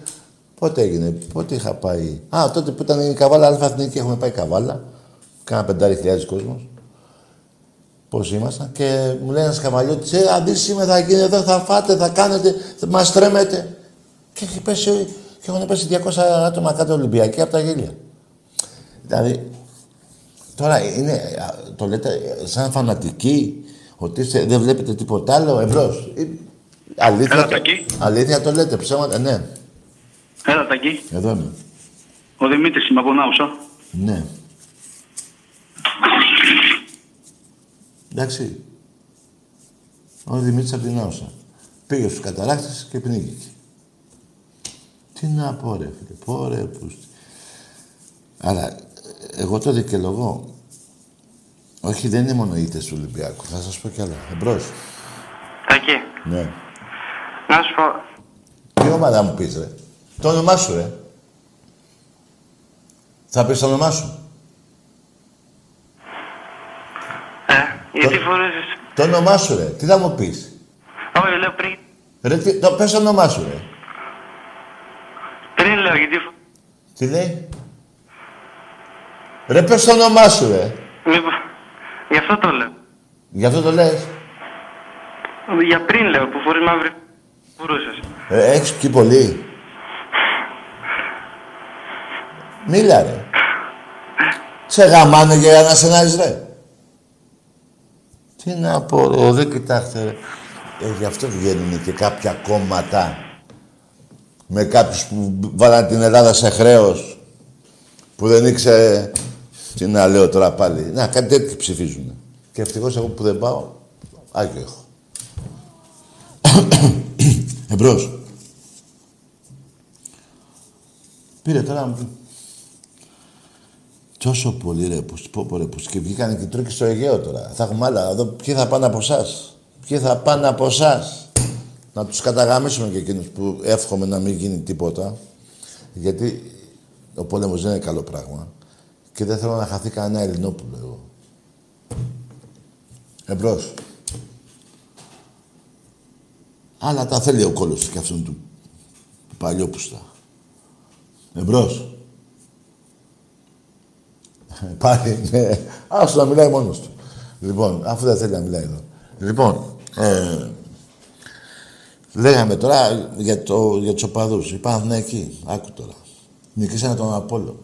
Πότε έγινε, πότε είχα πάει. Α, τότε που ήταν η καβάλα Αλφα Εθνική, έχουμε πάει καβάλα. Κάνα πεντάρι χιλιάδες κόσμος. Πώς ήμασταν. Και μου λέει ένας καβαλιώτη, Ε, αν δει σήμερα θα γίνει εδώ, θα φάτε, θα κάνετε, θα μας τρέμετε. Και έχει πέσει, και έχουν πέσει 200 άτομα κάτω Ολυμπιακοί από τα γέλια. Δηλαδή, Τώρα είναι, α, το λέτε σαν φανατικοί, ότι είστε- δεν βλέπετε τίποτα άλλο, εμπρός. Ε, Αλήθεια, Έλα, το, Τάκη. αλήθεια το λέτε, ψέματα, ναι. Έλα, Τακί. Εδώ είμαι. Ο Δημήτρης είμαι από Νάουσα. Ναι. Εντάξει. Ο Δημήτρης από την Άουσα. Πήγε στους καταράκτες και πνίγηκε. Τι να πω ρε φίλε, πω ρε πούστη. Αλλά εγώ το δικαιολογώ. Όχι, δεν είναι μόνο οι ήττες του Ολυμπιακού. Θα σας πω κι άλλα. Εμπρός. Τακί, Ναι. να σου πω. Τι ομάδα μου πεις, ρε. Το όνομά σου, ρε. Θα πεις το όνομά σου. Ε, γιατί φορέζεις... Το όνομά σου, ρε. Τι θα μου πεις; Όχι, λέω πριν. Ρε, τι, το, πες το όνομά σου, ρε. Πριν λέω, γιατί... φο- Τι λέει; Ρε, πες το όνομά σου, ρε. Μήπως... Γι' αυτό το λέω. Γι' αυτό το λες. Για πριν λέω, που φορείς μαύρη... Μπορούσες. Ε, έχεις πει πολύ. Μίλα, ρε. Σε γαμάνε για να σε ρε. Τι να πω, ρε. Δεν κοιτάξτε, ρε. Ε, γι' αυτό βγαίνουν και κάποια κόμματα με κάποιους που βάλαν την Ελλάδα σε χρέος που δεν ήξερε τι να λέω τώρα πάλι. Να, κάτι τέτοιο ψηφίζουν. Και ευτυχώς εγώ που δεν πάω, Άγιο έχω. Εμπρός. Πήρε τώρα μου πει. Τόσο πολύ ρε που πω, πω, ρε, που και βγήκανε και τρούκοι στο Αιγαίο τώρα. Θα έχουμε άλλα. Εδώ ποιοι θα πάνε από εσάς. Ποιοι θα πάνε από εσάς. Να τους καταγαμίσουμε και εκείνους που εύχομαι να μην γίνει τίποτα. Γιατί ο πόλεμος δεν είναι καλό πράγμα. Και δεν θέλω να χαθεί κανένα Ελληνόπουλο εγώ. Εμπρός. Αλλά τα θέλει ο κόλος και αυτόν του, του παλιόπουστα. Εμπρός. Πάλι, ναι. Άστο να μιλάει μόνος του. Λοιπόν, αφού δεν θέλει να μιλάει εδώ. Λοιπόν, ε, λέγαμε τώρα για, το, για τους οπαδούς. Υπάρχουν εκεί. Άκου τώρα. Νικήσανε τον Απόλλο.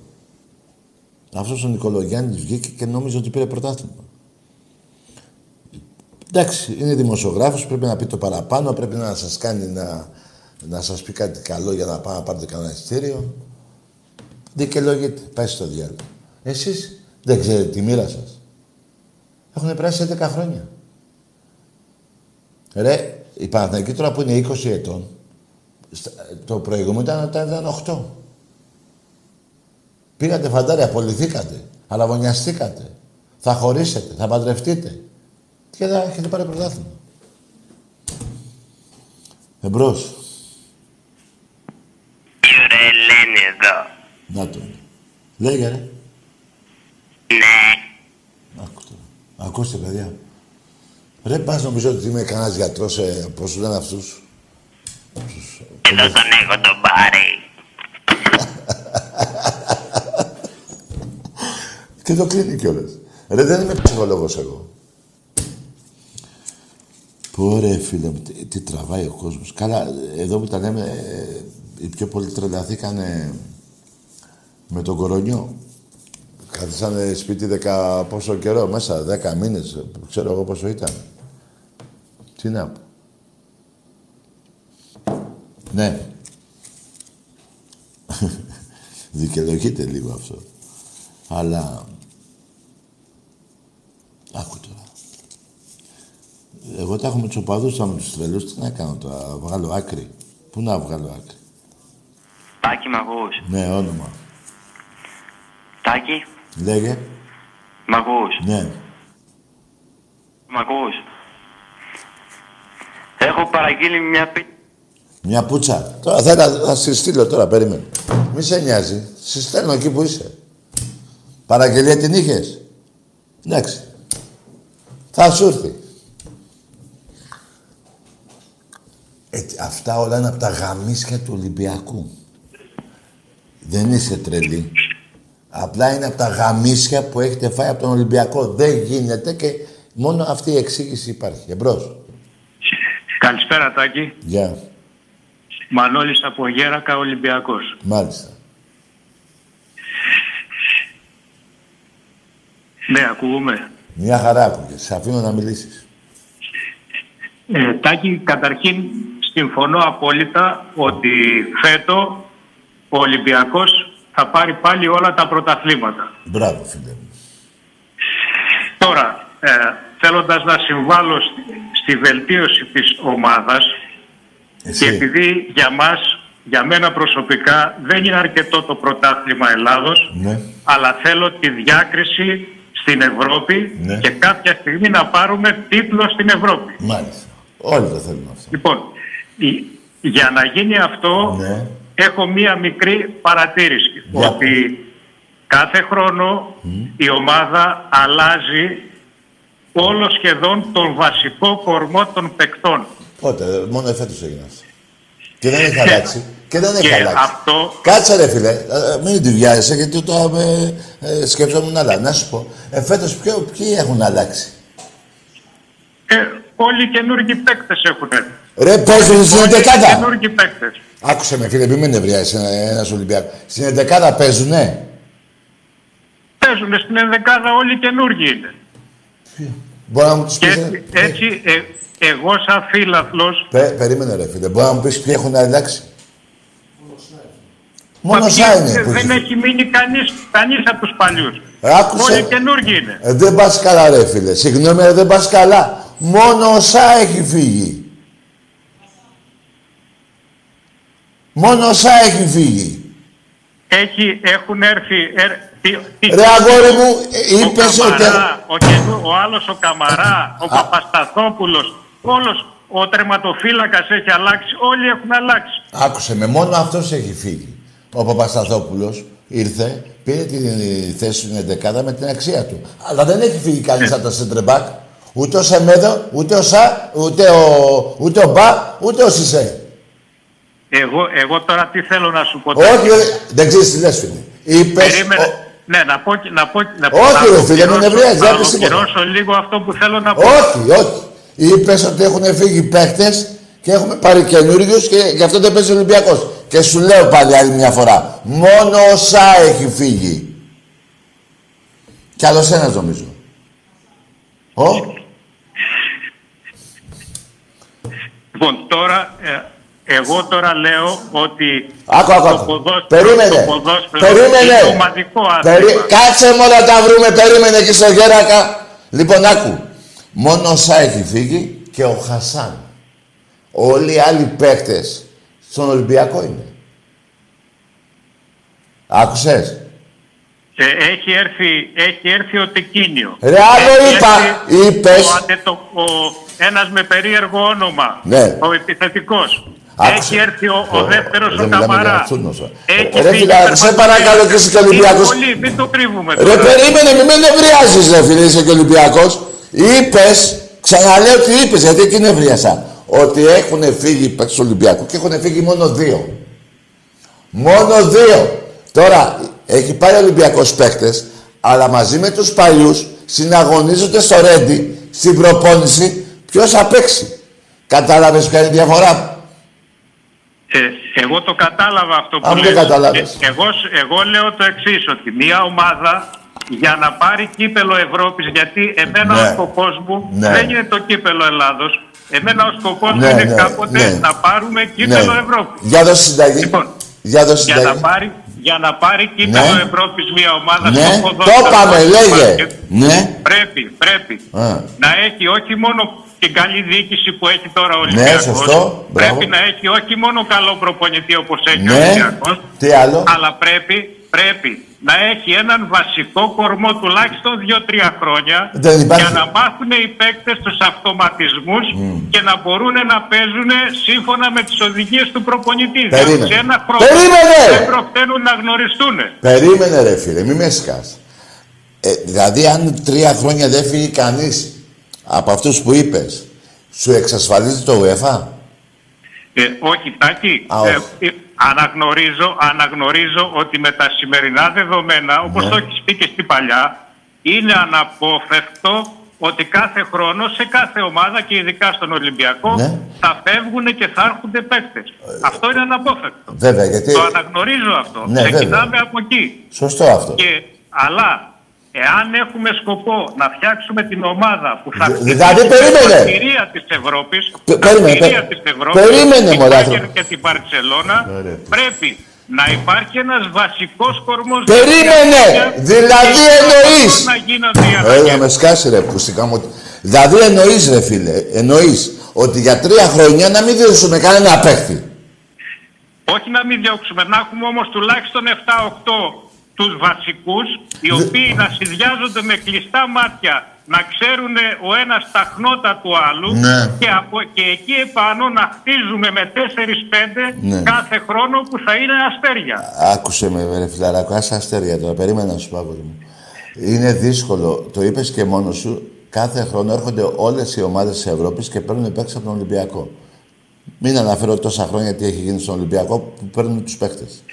Αυτός ο Νικολογιάννης βγήκε και νόμιζε ότι πήρε πρωτάθλημα. Εντάξει, είναι δημοσιογράφος, πρέπει να πει το παραπάνω, πρέπει να σας κάνει να, να σας πει κάτι καλό για να πάτε να πάρετε κανένα ειστήριο. Δικαιολογείται, πάει στο διάλογο. Εσείς δεν ξέρετε τη μοίρα σας. Έχουν περάσει 11 χρόνια. Ρε, η Παναθηναϊκή τώρα που είναι 20 ετών, στα- το προηγούμενο ήταν όταν ήταν 8. Πήγατε φαντάρια, απολυθήκατε, αλαβωνιαστήκατε, θα χωρίσετε, θα παντρευτείτε και θα έχετε πάρει πρωτάθλημα. Εμπρός. Να τον. Λέγε ρε. Ναι. Άκου τώρα. Ακούστε παιδιά. Ρε πας νομίζω ότι είμαι κανένας γιατρός, ε, πώς σου λένε αυτούς. Εδώ τον έχω τον πάρει. Και το κλείνει κιόλας. Ρε δεν είμαι ψυχολόγος εγώ. Πω ρε φίλε μου, τι, τι τραβάει ο κόσμος. Καλά, εδώ που τα λέμε, ε, οι πιο πολλοί τρελαθήκανε με τον κορονιό. Κάθισανε σπίτι δεκα πόσο καιρό, μέσα, δέκα μήνες, ξέρω εγώ πόσο ήταν. Τι να πω. Ναι. Δικαιολογείται λίγο αυτό. Αλλά... Άκου τώρα. Εγώ τα έχω με τους οπαδούς, τα με τους τρελούς. Τι να κάνω τώρα, να βγάλω άκρη. Πού να βγάλω άκρη; Τάκη Μαγούς. Ναι, όνομα. Τάκη; Λέγε. Μαγούς. Ναι. Μαγούς. Έχω παραγγείλει μια πι... Μια πουτσα. Τώρα θα, θα, θα σε στείλω τώρα, περίμενε. Μη σε νοιάζει. Σε στέλνω εκεί που είσαι. Παραγγελία την είχες; Εντάξει. Θα σου έρθει. Έτσι, αυτά όλα είναι από τα γαμίσια του Ολυμπιακού. Δεν είσαι τρελή. Απλά είναι από τα γαμίσια που έχετε φάει από τον Ολυμπιακό. Δεν γίνεται και μόνο αυτή η εξήγηση υπάρχει. Εμπρός. Καλησπέρα Τάκη. Γεια. Μανώλης από Γέρακα, Ολυμπιακός. Μάλιστα. Ναι, ακούγουμε. Μια χαρά ακούγες. Σε αφήνω να μιλήσεις. Ε, Τάκη, καταρχήν συμφωνώ απόλυτα ότι φέτο ο Ολυμπιακός θα πάρει πάλι όλα τα πρωταθλήματα. Μπράβο, φίλε μου. Τώρα, ε, θέλοντας να συμβάλλω στη, στη βελτίωση της ομάδας Εσύ. και επειδή για μας, για μένα προσωπικά δεν είναι αρκετό το πρωτάθλημα Ελλάδος Ναι. αλλά θέλω τη διάκριση στην Ευρώπη Ναι. και κάποια στιγμή να πάρουμε τίτλο στην Ευρώπη. Μάλιστα. Όλοι το θέλουν αυτό. Λοιπόν, η- για να γίνει αυτό Ναι. έχω μία μικρή παρατήρηση. Για Ότι κάθε χρόνο η ομάδα αλλάζει όλο σχεδόν τον βασικό κορμό των παικτών. Πότε, μόνο εφέτος έγινε αυτό. Και δεν έχει αλλάξει. Και δεν έχει Και αλλάξει. αυτό Κάτσε ρε φίλε, ε, ε, μην την βιάζεσαι γιατί τώρα με, ε, σκεφτόμουν άλλα. Να σου πω, εφέτος ποιο, ποιοι έχουν αλλάξει; ε, όλοι οι καινούργιοι παίκτες έχουν έρθει. Ρε παίζουν στην Όλοι οι εντεκάδα. καινούργιοι παίκτες. Άκουσε με φίλε, μην με νευριάζεις ένα, ένας Ολυμπιακός. Στην εντεκάδα παίζουνε; Παίζουν στην ενδεκάδα όλοι οι καινούργιοι είναι. Μπορεί να μου τους Και πεις... έτσι, ε, έτσι ε, εγώ σαν φίλαθλος Πε, περίμενε ρε φίλε, μπορεί να μου πεις ποιοι έχουν αλλάξει; Μόνο Μα σά ποιοι- είναι που δεν έχει. έχει μείνει κανείς, κανείς από τους παλιούς. Ε, άκουσε. Όλοι καινούργοι είναι. Ε, δεν πας καλά ρε φίλε. Συγγνώμη, αλλά δεν πας καλά. Μόνο ο ΣΑ έχει φύγει. Μόνο ο ΣΑ έχει φύγει. Έχει, έχουν έρθει... ερ- τι- τι- Ρε αγόρι μου, ε, ο είπες ότι... Καμαρά, ο, καινού- ο άλλος ο Καμαρά, ο Παπασταθόπουλος, όλος ο τερματοφύλακας έχει αλλάξει, όλοι έχουν αλλάξει. Άκουσε με, μόνο αυτός έχει φύγει. Ο Παπασταθόπουλος ήρθε, πήρε τη θέση στην 11 με την αξία του. Αλλά δεν έχει φύγει κανείς από τα σεντρεμπάκ. Ούτε ο Σεμέδο, ούτε ο ΣΑ, ούτε ο, ούτε ο Μπα, ούτε ο Σισε. Εγώ, εγώ τώρα τι θέλω να σου πω. Όχι, ρε, δεν ξέρεις τι λες φίλε. Είπες... Περίμενε. ο- Ναι, να πω, και- να πω, να πω, Όχι, να ρε φίλε, μην ολοκληρώσω- νευριάζεις, δεν να πεις τίποτα. ολοκληρώσω λίγο αυτό που θέλω να πω. Όχι, όχι. Είπες ότι έχουν φύγει παίχτες και έχουμε πάρει καινούριους και γι' αυτό δεν παίζει ο Ολυμπιακός. Και σου λέω πάλι άλλη μια φορά. Μόνο ο ΣΑ έχει φύγει. Κι άλλος ένας νομίζω. Ο, Λοιπόν, τώρα, ε, εγώ τώρα λέω ότι άκου, άκου, το άκου. ποδόσφαιρο, Περίμενε. το ποδόσφαιρο Περίμενε. είναι ομαδικό άθλημα. Περί... Κάτσε μόνο τα βρούμε, περίμενε εκεί στο Γέρακα. Λοιπόν, άκου. Μόνο ο ΣΑ έχει φύγει και ο Χασάν. Όλοι οι άλλοι παίκτες στον Ολυμπιακό είναι. Άκουσες; Ε, έχει, έρθει, έχει έρθει ο Τεκίνιο. Ρε, άλλο Έχει είπα. έρθει Είπες. Ο, αντετο, ο, ένας με περίεργο όνομα. Ναι. Ο επιθετικός. Έχει έρθει ο, ο δεύτερος Δεν ο μιλάμε για Καμαρά. αυτούς, ε. Έχει Ρε φύγει φίλε, η σε παρακαλώ και είσαι και Ολυμπιακός. Είναι πολύ, μην το κρύβουμε. Ρε τώρα. περίμενε, μην με νευριάζεις ρε φίλε, είσαι και Ολυμπιακός. Είπες, ξαναλέω ότι είπες, γιατί εκεί νευρίασα. Ότι έχουν φύγει οι παίκτες του Ολυμπιακού και έχουν φύγει μόνο δύο. Μόνο δύο. Τώρα, έχει πάει ο Ολυμπιακός παίκτες, αλλά μαζί με τους παλιούς συναγωνίζονται στο Ρέντι, στην προπόνηση, ποιος θα παίξει. Κατάλαβες ποια είναι η διαφορά; Ε, εγώ το κατάλαβα αυτό που Αν δεν λες. κατάλαβες. Ε, εγώ, εγώ λέω το εξής ότι μια ομάδα για να πάρει κύπελο Ευρώπης, γιατί εμένα Ναι. ο σκοπός μου Ναι. δεν είναι το κύπελο Ελλάδος, εμένα ο σκοπός μου Ναι, είναι ναι, κάποτε ναι. να πάρουμε κύπελο Ευρώπης. Για δώσε συνταγή. Λοιπόν, Για δώσε Για να, συνταγή. πάρει, για να πάρει κύπελο Ναι. Ευρώπης μια ομάδα Ναι, στο το ποδόσφαιρο, είπαμε, στο λέγε. μπάσκετ, Ναι. Πρέπει, πρέπει Α. να έχει όχι μόνο την καλή διοίκηση που έχει τώρα ο Ολυμπιακός. Ναι, σωστό. Μπράβο. Πρέπει να έχει όχι μόνο καλό προπονητή όπως έχει ο Ναι. Ολυμπιακός, Τι άλλο; αλλά πρέπει, πρέπει να έχει έναν βασικό κορμό τουλάχιστον 2-3 χρόνια Δεν υπάρχει. για να μάθουν οι παίκτες τους αυτοματισμούς και να μπορούν να παίζουν σύμφωνα με τις οδηγίες του προπονητή. Διότι Περίμενε. σε ένα χρόνο Περίμενε! δεν προφταίνουν να γνωριστούν. Περίμενε ρε φίλε, μη με σκάς. Ε, δηλαδή αν τρία χρόνια δεν φύγει κανείς από αυτούς που είπες, σου εξασφαλίζει το UEFA; Ε, όχι, Τάκη. Α, ε, όχι. ε, αναγνωρίζω, αναγνωρίζω ότι με τα σημερινά δεδομένα, όπως Ναι. το έχεις πει και στην παλιά, είναι αναπόφευκτο ότι κάθε χρόνο σε κάθε ομάδα και ειδικά στον Ολυμπιακό Ναι. θα φεύγουν και θα έρχονται παίκτες. Αυτό είναι αναπόφευκτο. Βέβαια, γιατί... Το αναγνωρίζω αυτό. Ναι, Ξεκινάμε από εκεί. Σωστό αυτό. Και, αλλά, εάν έχουμε σκοπό να φτιάξουμε την ομάδα που θα Δη- χτυπήσει δηλαδή, περίμενε. την ευκαιρία της Ευρώπης, Πε- την περίμενε, ευκαιρία πε- της Ευρώπης, περίμενε, την μωρέ, Bayern άνθρωπε. και την Παρσελώνα, Ωραία. πρέπει να υπάρχει ένας βασικός κορμός Περίμενε! διαδικασίας Δηλαδή και εννοείς. να γίνονται οι Έλα αλλαγές. με σκάσει ρε πουστικά μου. Δηλαδή εννοείς ρε φίλε, εννοείς ότι για τρία χρόνια να μην δώσουμε κανένα παίχτη. Όχι να μην διώξουμε, να έχουμε όμως τουλάχιστον 7-8 τους βασικούς, οι οποίοι να συνδυάζονται με κλειστά μάτια, να ξέρουν ο ένας τα χνότα του άλλου Ναι. και, από, και εκεί επάνω να χτίζουμε με 4-5 Ναι. κάθε χρόνο που θα είναι αστέρια. Άκουσε με ρε φιλαράκο, άσε αστέρια τώρα, περίμενα να σου πω αγόρι μου. Είναι δύσκολο, το είπες και μόνος σου, κάθε χρόνο έρχονται όλες οι ομάδες της Ευρώπης και παίρνουν παίκτες από τον Ολυμπιακό. Μην αναφέρω τόσα χρόνια τι έχει γίνει στον Ολυμπιακό που παίρνουν τους παίκτες.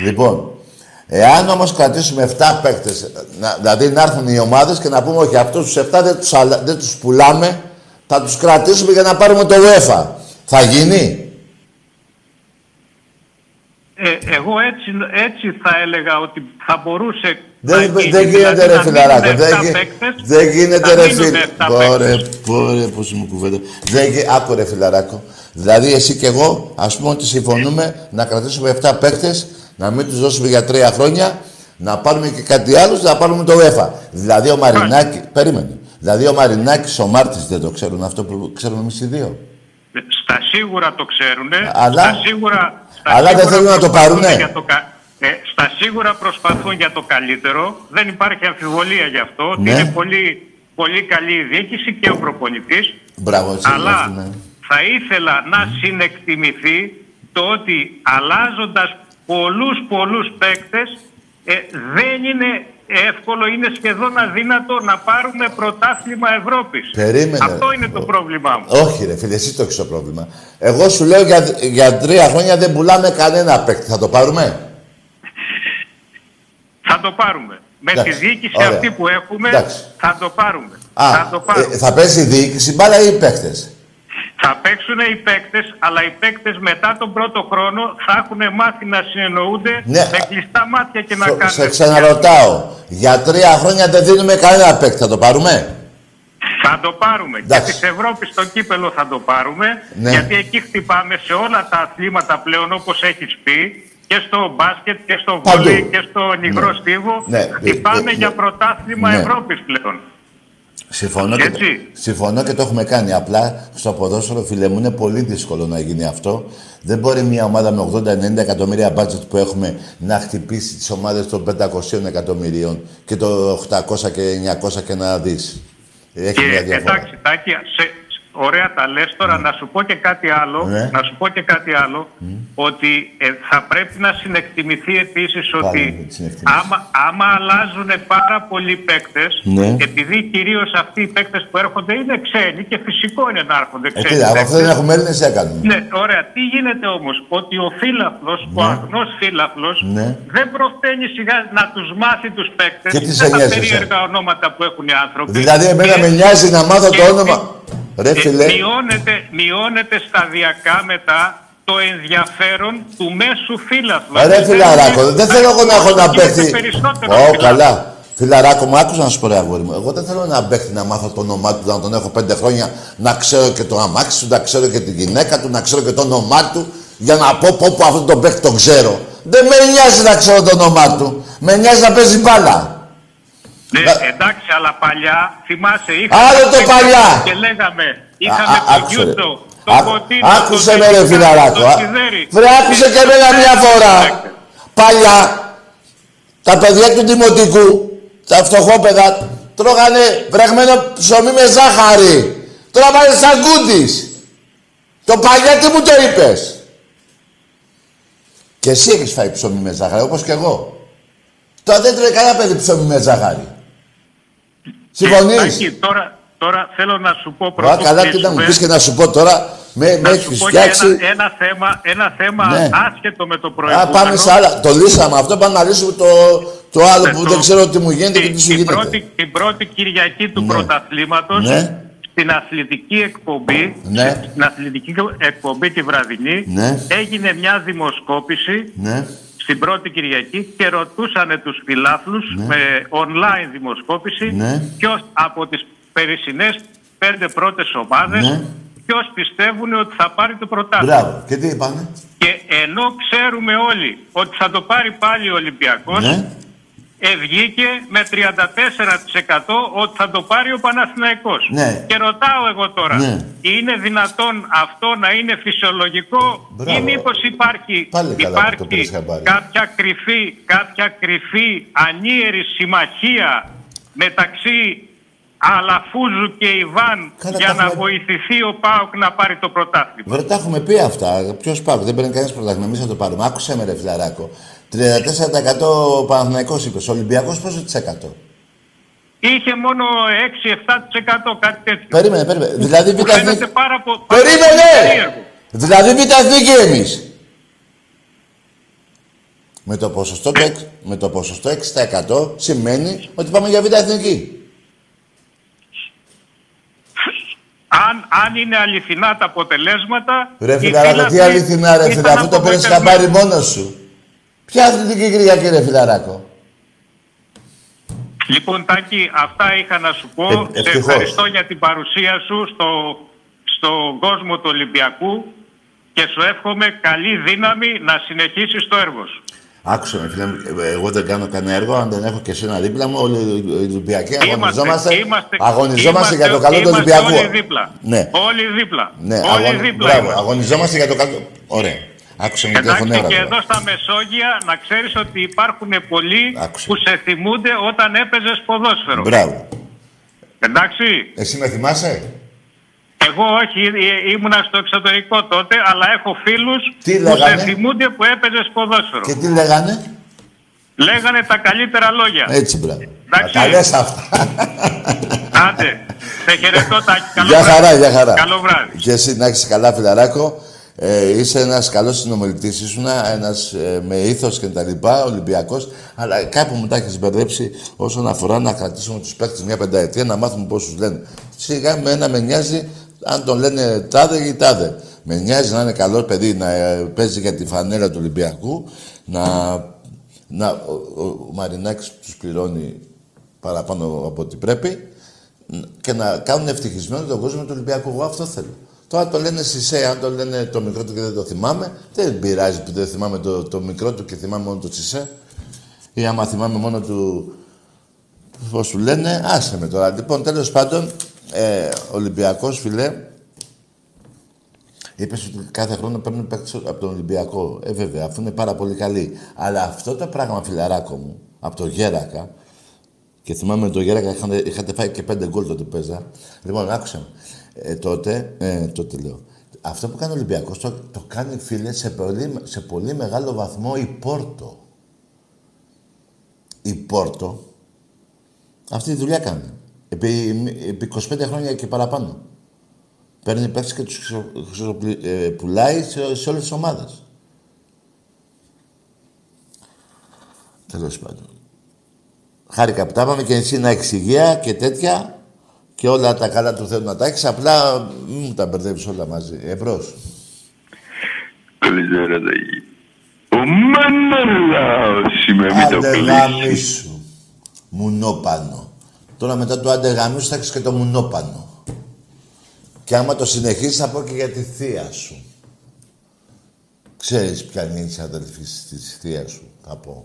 Λοιπόν, εάν όμως κρατήσουμε 7 παίκτες, να, δηλαδή να έρθουν οι ομάδες και να πούμε όχι αυτούς τους 7 δεν τους, αλα- δεν τους πουλάμε, θα τους κρατήσουμε για να πάρουμε το UEFA. Θα γίνει; Ε, εγώ έτσι, έτσι θα έλεγα ότι θα μπορούσε Δεν, να γίνει, δεν γίνεται δηλαδή ρε να φιλαράκο. μείνουν Δεν, εφτά γι- παίκτες, δεν γίνεται να ρε μείνουν φίλε. εφτά Πόρε, παίκτες. πόρε, πώς μου κουβέντα. Δεν, γι- άκου ρε φιλαράκο. Δηλαδή εσύ και εγώ, ας πούμε ότι συμφωνούμε να κρατήσουμε 7 παίκτες, να μην τους δώσουμε για 3 χρόνια, να πάρουμε και κάτι άλλο, να πάρουμε το UEFA. Δηλαδή ο Μαρινάκη, περίμενε. Δηλαδή ο Μαρινάκης, ο Μάρτης δεν το ξέρουν αυτό που ξέρουμε εμείς οι δύο. Στα σίγουρα το ξέρουν. Αλλά- στα σίγουρα, στα αλλά δεν σίγουρα θέλουν να το προσπαθούν πάρουνε. για το κα- ε, στα σίγουρα προσπαθούν για το καλύτερο. Δεν υπάρχει αμφιβολία γι' αυτό. ότι Ναι. Είναι πολύ, πολύ καλή η διοίκηση και ο προπονητής. Μπράβο, έτσι Αλλά ναι. θα ήθελα να συνεκτιμηθεί το ότι αλλάζοντας πολλούς πολλούς παίκτες ε, δεν είναι εύκολο, είναι σχεδόν αδύνατο να πάρουμε πρωτάθλημα Ευρώπης. Περίμενε. Αυτό είναι το πρόβλημά μου. Όχι ρε φίλε, εσύ το έχεις το πρόβλημα. Εγώ σου λέω για, για τρία χρόνια δεν πουλάμε κανένα παίκτη. Θα το πάρουμε; Θα το πάρουμε. Με Εντάξει, τη διοίκηση ωραία. αυτή που έχουμε Εντάξει. θα το πάρουμε. Α, θα το πάρουμε. ε, θα παίζει η διοίκηση μπάλα ή οι παίκτες; Θα παίξουν οι παίκτες, αλλά οι παίκτες μετά τον πρώτο χρόνο θα έχουν μάθει να συνεννοούνται Ναι. με κλειστά μάτια και να Στο- κάνουν. Σε ξαναρωτάω. Για τρία χρόνια δεν δίνουμε κανένα παίκτη. Θα το πάρουμε; Θα το πάρουμε. Εντάξει. Και της Ευρώπης στο κύπελο θα το πάρουμε. Ναι. Γιατί εκεί χτυπάμε σε όλα τα αθλήματα πλέον όπως έχεις πει. Και στο μπάσκετ και στο Παντού. βόλεϊ και στο νυγρό Ναι. στίβο. Ναι. Χτυπάμε Ε, ε, για ε, πρωτάθλημα ναι. Ευρώπης πλέον. Συμφωνώ και, Έτσι. συμφωνώ και το έχουμε κάνει. Απλά στο ποδόσφαιρο, φίλε μου, είναι πολύ δύσκολο να γίνει αυτό. Δεν μπορεί μια ομάδα με 80-90 εκατομμύρια μπάτζετ που έχουμε να χτυπήσει τις ομάδες των 500 εκατομμυρίων και το 800 και 900 και να δεις. Έχει μια Και διαφορά. εντάξει, Τάκη, σε, ωραία τα λες. Τώρα να σου πω και κάτι άλλο, Ναι. να σου πω και κάτι άλλο, ότι ε, θα πρέπει να συνεκτιμηθεί επίσης Πάλι ότι με τις συνεκτιμήσεις. άμα, άμα αλλάζουν πάρα πολλοί παίκτες, Ναι. επειδή κυρίως αυτοί οι παίκτες που έρχονται είναι ξένοι και φυσικό είναι να έρχονται Ε, ξένοι κοίτα, από αυτό παίκτες. δεν έχουμε Έλληνες, τι έκανουμε. Ναι, ωραία. Τι γίνεται όμως, ότι ο φύλαφλος, ο Ναι. αγνός φύλαφλος, Ναι. δεν προφταίνει σιγά να τους μάθει τους παίκτες Και τις σε τα νοιάζει περίεργα ονόματα που έχουν οι άνθρωποι. Δηλαδή, εμένα Και- με νοιάζει να μάθω το και- όνομα. Ρε ε, φίλε, μειώνεται, μειώνεται σταδιακά μετά το ενδιαφέρον του μέσου φύλαθλου. ρε φιλαράκο, δεν θέλω εγώ να έχω να Γίνεται παίχτη. περισσότερο Ω, φύλαθλος. καλά. Φιλαράκο μου, άκουσα να σου πω ρε αγόρι μου. Εγώ δεν θέλω να παίχτη να μάθω το όνομά του, να τον έχω πέντε χρόνια, να ξέρω και το αμάξι του, να ξέρω και τη γυναίκα του, να ξέρω και το όνομά του, για να πω πω πω αυτόν τον παίχτη τον ξέρω. Δεν με νοιάζει να ξέρω το όνομά του. Με νοιάζει να παίζει μπάλα. Ναι, Να- εντάξει, αλλά παλιά, θυμάσαι, Άλλο το είχαμε παλιά. και λέγαμε, Α, είχαμε α, το άκουσε, ρε. Γιούτο, το Άκου- Κωτίνο, Άκουσε το με ρε Τελικά, φιλαράκο. το α. Σιδέρι. Βρε, άκουσε και εμένα μια φορά. Παλιά, τα παιδιά του Δημοτικού, τα φτωχόπαιδα, τρώγανε βρεγμένο ψωμί με ζάχαρη. Τώρα πάνε σαν κούντις. Το παλιά τι μου το είπες; Και εσύ έχεις φάει ψωμί με ζάχαρη, όπως και εγώ. Τώρα δεν τρώει κανένα παιδί ψωμί με ζάχαρη. Συμφωνείς; Τάκη, τώρα, τώρα θέλω να σου πω Α, πρώτα. καλά, τι να μου πεις και να σου πω τώρα, με, με Να σου έχεις πω και φτιάξει... ένα, ένα θέμα, ένα θέμα Ναι. άσχετο με το Α, προηγούμενο. πάμε σε άλλα. Το λύσαμε αυτό, πάμε να λύσουμε το, το άλλο Ναι, που το- δεν ξέρω τι μου γίνεται και Την- τι σου την γίνεται. πρώτη, την πρώτη Κυριακή του Ναι. πρωταθλήματος, Ναι. στην αθλητική εκπομπή, Ναι. στην αθλητική εκπομπή τη βραδινή, Ναι. έγινε μια δημοσκόπηση Ναι, στην πρώτη Κυριακή και ρωτούσαν τους φιλάθλους Ναι. με online δημοσκόπηση Ναι. ποιος από τις περισσινές πέντε πρώτες ομάδες Ναι. ποιος πιστεύουν ότι θα πάρει το πρωτάθλημα. μπράβο. Και τι είπανε; Και ενώ ξέρουμε όλοι ότι θα το πάρει πάλι ο Ολυμπιακός, Ναι. Ε, βγήκε με 34% ότι θα το πάρει ο Παναθηναϊκός. Ναι. Και ρωτάω εγώ τώρα, Ναι. είναι δυνατόν αυτό να είναι φυσιολογικό Μπράβο. ή μήπως υπάρχει, Πάλι καλά που το πήρες υπάρχει χαμπάρι. κάποια κρυφή, κάποια κρυφή ανίερη συμμαχία μεταξύ Αλαφούζου και Ιβάν Καλά, για τα να έχουμε- βοηθηθεί ο Πάοκ να πάρει το πρωτάθλημα; Βρε, τα έχουμε πει αυτά. Ποιος πάρει, δεν παίρνει κανένας πρωτάθλημα. Εμείς θα το πάρουμε. Άκουσε με, ρε φιλαράκο. 34% ο Παναθηναϊκός είπε. Ο Ολυμπιακός πόσο της εκατό; Είχε μόνο 6-7% κάτι τέτοιο. Περίμενε, περίμενε. Δηλαδή Μου β' φαίνεται εθνική. πάρα πο- πάρα πολύ Περίμενε! περίεργο. Δηλαδή β' εθνική εμείς. Με το ποσοστό το, εξ- με το ποσοστό 6% σημαίνει ότι πάμε για β' εθνική. Αν, αν είναι αληθινά τα αποτελέσματα. Ρε οι φιλαράκο, τι φίλαθλοι αληθινά ρε ήταν φίλε, αφού το παίρνεις απογοητευμένοι. χαμπάρι μόνος σου. Ποια αθλητική Κυριακή ρε φιλαράκο. Λοιπόν, Τάκη, αυτά είχα να σου πω. Ε, Σε ευτυχώς. ευχαριστώ για την παρουσία σου στο, στον κόσμο του Ολυμπιακού και σου εύχομαι καλή δύναμη να συνεχίσεις το έργο σου. Άκουσε με φίλε, μου, ε, εγώ δεν κάνω κανένα έργο αν δεν έχω και εσένα δίπλα μου. Όλοι οι Ολυμπιακοί αγωνιζόμαστε, είμαστε- αγωνιζόμαστε για το είμαστε- καλό του είμαστε Ολυμπιακού. Όλοι δίπλα. Ναι, Όλοι δίπλα. ναι, όλοι αγων- δίπλα. μπράβο, είμαστε. αγωνιζόμαστε για το καλό. Ωραία. Άκουσε με γιατί έχω Εντάξει, νεύρα και τώρα. εδώ στα Μεσόγεια να ξέρεις ότι υπάρχουν πολλοί Άκουσε. που σε θυμούνται όταν έπαιζες ποδόσφαιρο. Μπράβο. Εντάξει, Εσύ με θυμάσαι; εγώ όχι, ε, ήμουνα στο εξωτερικό τότε, αλλά έχω φίλους Τι που λέγανε; σε θυμούνται που έπαιζες ποδόσφαιρο. Και τι λέγανε; Λέγανε τα καλύτερα λόγια. Έτσι, μπράβο. Εντάξει. Τα λες αυτά. Άντε, σε χαιρετώ Τάκη. Καλό Γεια βράδυ. χαρά, γεια χαρά. Καλό βράδυ. Και εσύ να έχεις καλά, φιλαράκο. Ε, είσαι ένας καλός συνομιλητής, ήσουν ένας ε, με ήθος και τα λοιπά, Ολυμπιακός, αλλά κάπου μου τα έχεις μπερδέψει όσον αφορά να κρατήσουμε τους παίκτες μια πενταετία, να μάθουμε πώς τους λένε. Σιγά με ένα με νοιάζει αν τον λένε τάδε ή τάδε. Με νοιάζει να είναι καλό παιδί, να ε, παίζει για τη φανέλα του Ολυμπιακού, να, να, ο, ο, ο Μαρινάκης τους πληρώνει παραπάνω από ό,τι πρέπει και να κάνουν ευτυχισμένο τον κόσμο του Ολυμπιακού. Εγώ αυτό θέλω. Τώρα το λένε Σισε, αν το λένε το μικρό του και δεν το θυμάμαι, δεν πειράζει που δεν θυμάμαι το, το μικρό του και θυμάμαι μόνο το Σισε. Ή άμα θυμάμαι μόνο του. Πώς σου λένε, άσε με τώρα. Λοιπόν, τέλος πάντων, ε, Ολυμπιακός φιλέ, Είπες ότι κάθε χρόνο παίρνουν παίκτες από τον Ολυμπιακό. Ε, βέβαια, αφού είναι πάρα πολύ καλή. Αλλά αυτό το πράγμα, φιλαράκο μου, από το Γέρακα, Και θυμάμαι το Γέρακα είχατε, είχατε φάει και πέντε γκολ τότε παίζα. Λοιπόν, άκουσα. Με. Ε, τότε, ε, τότε λέω. Αυτό που κάνει ο Ολυμπιακός το, το κάνει φίλε σε πολύ, σε πολύ μεγάλο βαθμό η Πόρτο. Η Πόρτο αυτή τη δουλειά κάνει. Επί, επί 25 χρόνια και παραπάνω. Παίρνει παίκτες και τους ξε- ξε- ε, πουλάει σε, σε όλες τις ομάδες. Τέλος πάντων. Χάρηκα που τα είπαμε και εσύ να έχεις υγεία και τέτοια και όλα τα καλά του θέλουν να τα έχεις. Απλά μην μου τα μπερδεύεις όλα μαζί. Εμπρός. Καλησπέρα, Ταγί. Ο Μανολάος είμαι με το Άντε κλείσεις. γαμίσου. Μουνόπανο. Τώρα μετά το άντε γαμίσου θα έχεις και το μουνόπανο. Και άμα το συνεχίσεις θα πω και για τη θεία σου. Ξέρεις ποια είναι η αδελφή της θείας σου, θα πω.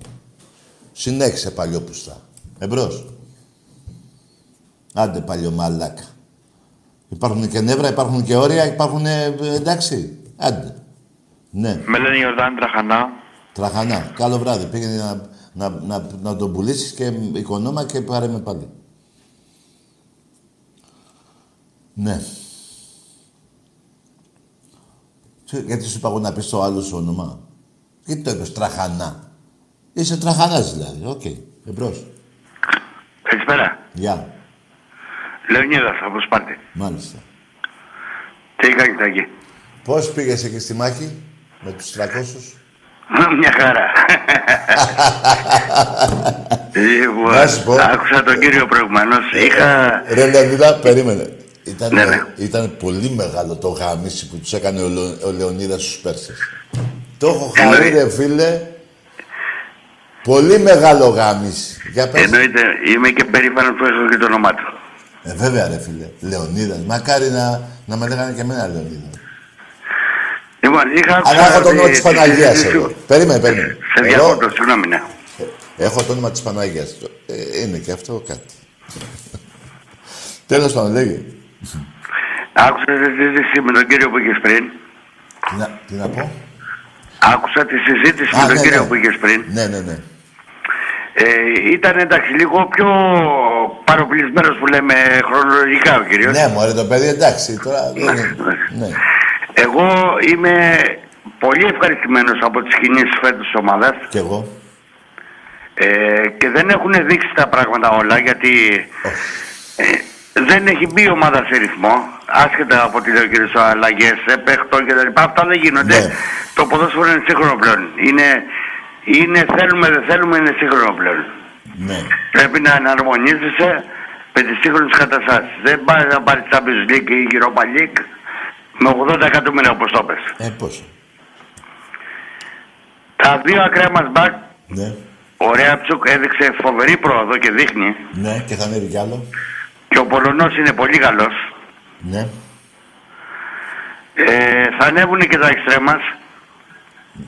Συνέχισε παλιόπουστα. Εμπρός. Άντε παλιομαλάκα. Υπάρχουν και νεύρα, υπάρχουν και όρια, υπάρχουν ε, εντάξει. Άντε. Ναι. Με λένε Ιορδάνη Τραχανά. Τραχανά. Καλό βράδυ. Πήγαινε να, να, να, να τον πουλήσεις και οικονόμα και πάρε με πάλι. Ναι. Τι- Γιατί σου είπα εγώ να πεις το άλλο σου όνομα; Γιατί το είπες τραχανά; Είσαι τραχανάς δηλαδή. Οκ. Εμπρός. Καλησπέρα. Γεια. Λεωνίδας από Σπάρτη. Μάλιστα. Τι κάνεις, Ταγί. Πώς πήγες εκεί στη μάχη με τους 300. Μια χαρά. Λοιπόν, Να σου πω. άκουσα τον κύριο προηγουμένως. Είχα... Ρε Λεωνίδα, περίμενε. Ήταν, Ναι, ναι. ήταν πολύ μεγάλο το γαμίσι που τους έκανε ο, Λεω- ο Λεωνίδας στους Πέρσες. Το έχω Εννοεί- χαρεί, ρε φίλε. Πολύ μεγάλο γάμισι. Για πες. Εννοείται, είμαι και περήφανος που έχω και το όνομά του. Ε, βέβαια, ρε φίλε. Λεωνίδας. Μακάρι να, να με λέγανε και εμένα Λεωνίδα. Λοιπόν, είχα άκουσα... Αλλά έχω το όνομα τη- της τη Παναγίας συζήτηση εγώ. σου. Περίμενε, περίμενε. Σε Εγώ διακόπτω, συγγνώμη, ναι. έχω το όνομα της Παναγίας. Ε, είναι και αυτό κάτι. Τέλος πάντων, λέγε. Άκουσα τη συζήτηση με τον κύριο που είχες πριν. Τι να, τι να πω; Άκουσα τη συζήτηση Α, με τον ναι, κύριο ναι. που είχες πριν. Ναι, ναι, ναι. Ε, ήταν εντάξει λίγο πιο παροπλισμένος που λέμε χρονολογικά ο κύριος. Ναι, μωρέ, το παιδί εντάξει. Τώρα δεν είναι. Ναι. Εγώ είμαι πολύ ευχαριστημένος από τις κινήσεις φέτος της ομάδας Κι εγώ. ε, και δεν έχουν δείξει τα πράγματα όλα γιατί ε, δεν έχει μπει η ομάδα σε ρυθμό άσχετα από τι λέει ο κύριος αλλαγές, σε παίχτο και τα λοιπά. Αυτά δεν γίνονται. Ναι. Το ποδόσφαιρο είναι σύγχρονο πλέον. Είναι, είναι θέλουμε δεν θέλουμε είναι σύγχρονο πλέον. Ναι. Πρέπει να εναρμονίζεσαι με τις σύγχρονες καταστάσεις. Δεν πάει να πάρεις Champions League ή Europa League με 80 εκατομμύρια όπως το πες. Ε, πόσο. Τα δύο ακραία μας μπακ, Ναι. ο Ρέαψουκ έδειξε φοβερή πρόοδο και δείχνει Ναι, και θα ανέβει κι άλλο. και ο Πολωνός είναι πολύ καλός. Ναι. Ε, θα ανέβουν και τα εξτρέ μας.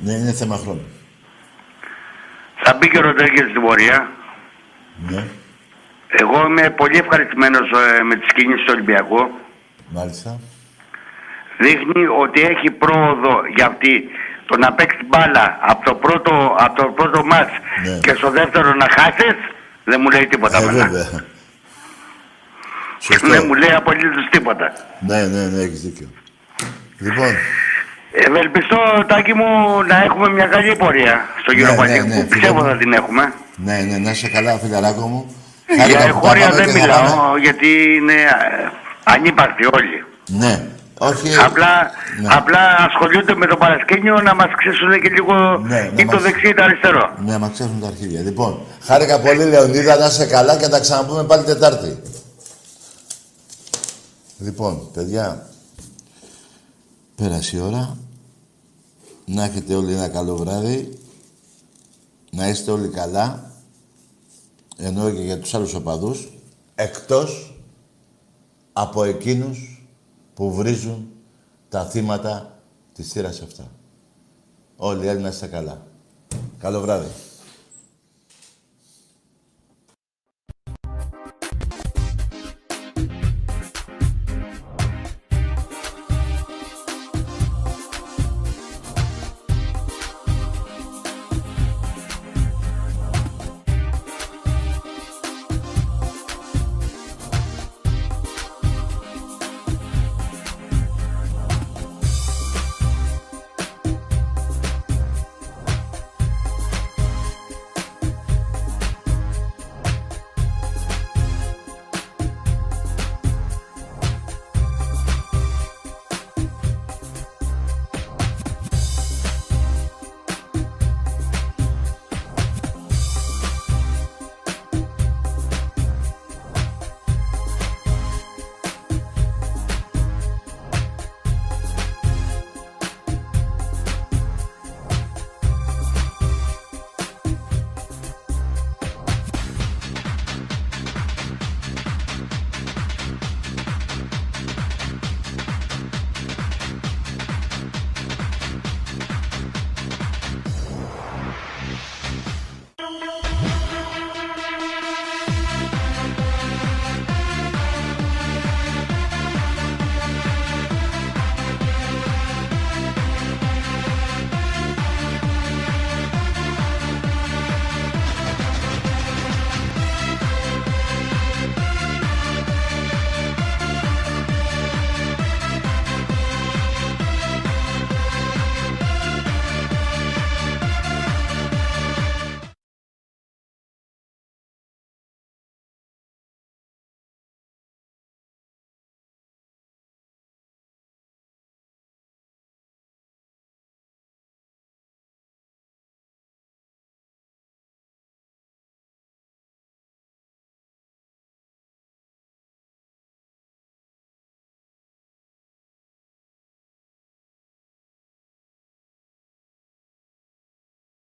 Ναι, είναι θέμα χρόνου. Θα μπει και ο Ροντρίγκες στην πορεία. Ναι. Εγώ είμαι πολύ ευχαριστημένος ε, με τις κινήσεις του Ολυμπιακού. Μάλιστα. Δείχνει ότι έχει πρόοδο για αυτή το να παίξει μπάλα από το πρώτο, από το πρώτο μάτς Ναι. και στο δεύτερο να χάσεις δεν μου λέει τίποτα. Ε, εμένα. βέβαια. Σωστό. Δεν μου λέει απολύτως τίποτα. Ναι, ναι, ναι, έχεις δίκιο. Λοιπόν, Ευελπιστώ, Τάκη μου, να έχουμε μια καλή πορεία στο Ναι, γύρο ναι, Παλίκου. ναι, φίλε Πιστεύω μου. θα την έχουμε. ναι, ναι, να είσαι καλά, φιλαράκο μου. Για Χάρηκα που τα εγχώρια πάμε δεν και θα μιλάω, πάμε. γιατί είναι ε, ανύπαρκτοι όλοι. Ναι. Όχι. Απλά, ναι. απλά ασχολούνται με το παρασκήνιο να μας ξέσουν και λίγο Ναι, να ή το μας- δεξί ή το αριστερό. Ναι, μας ξέρουν τα αρχίδια. Λοιπόν, χάρηκα πολύ, Λεωνίδα, να είσαι καλά και θα τα ξαναπούμε πάλι Τετάρτη. Λοιπόν, παιδιά, πέρασε η ώρα. Να έχετε όλοι ένα καλό βράδυ. Να είστε όλοι καλά. Ενώ και για τους άλλους οπαδούς. Εκτός από εκείνους που βρίζουν τα θύματα της θύρας αυτά. Όλοι οι άλλοι να είστε καλά. Καλό βράδυ.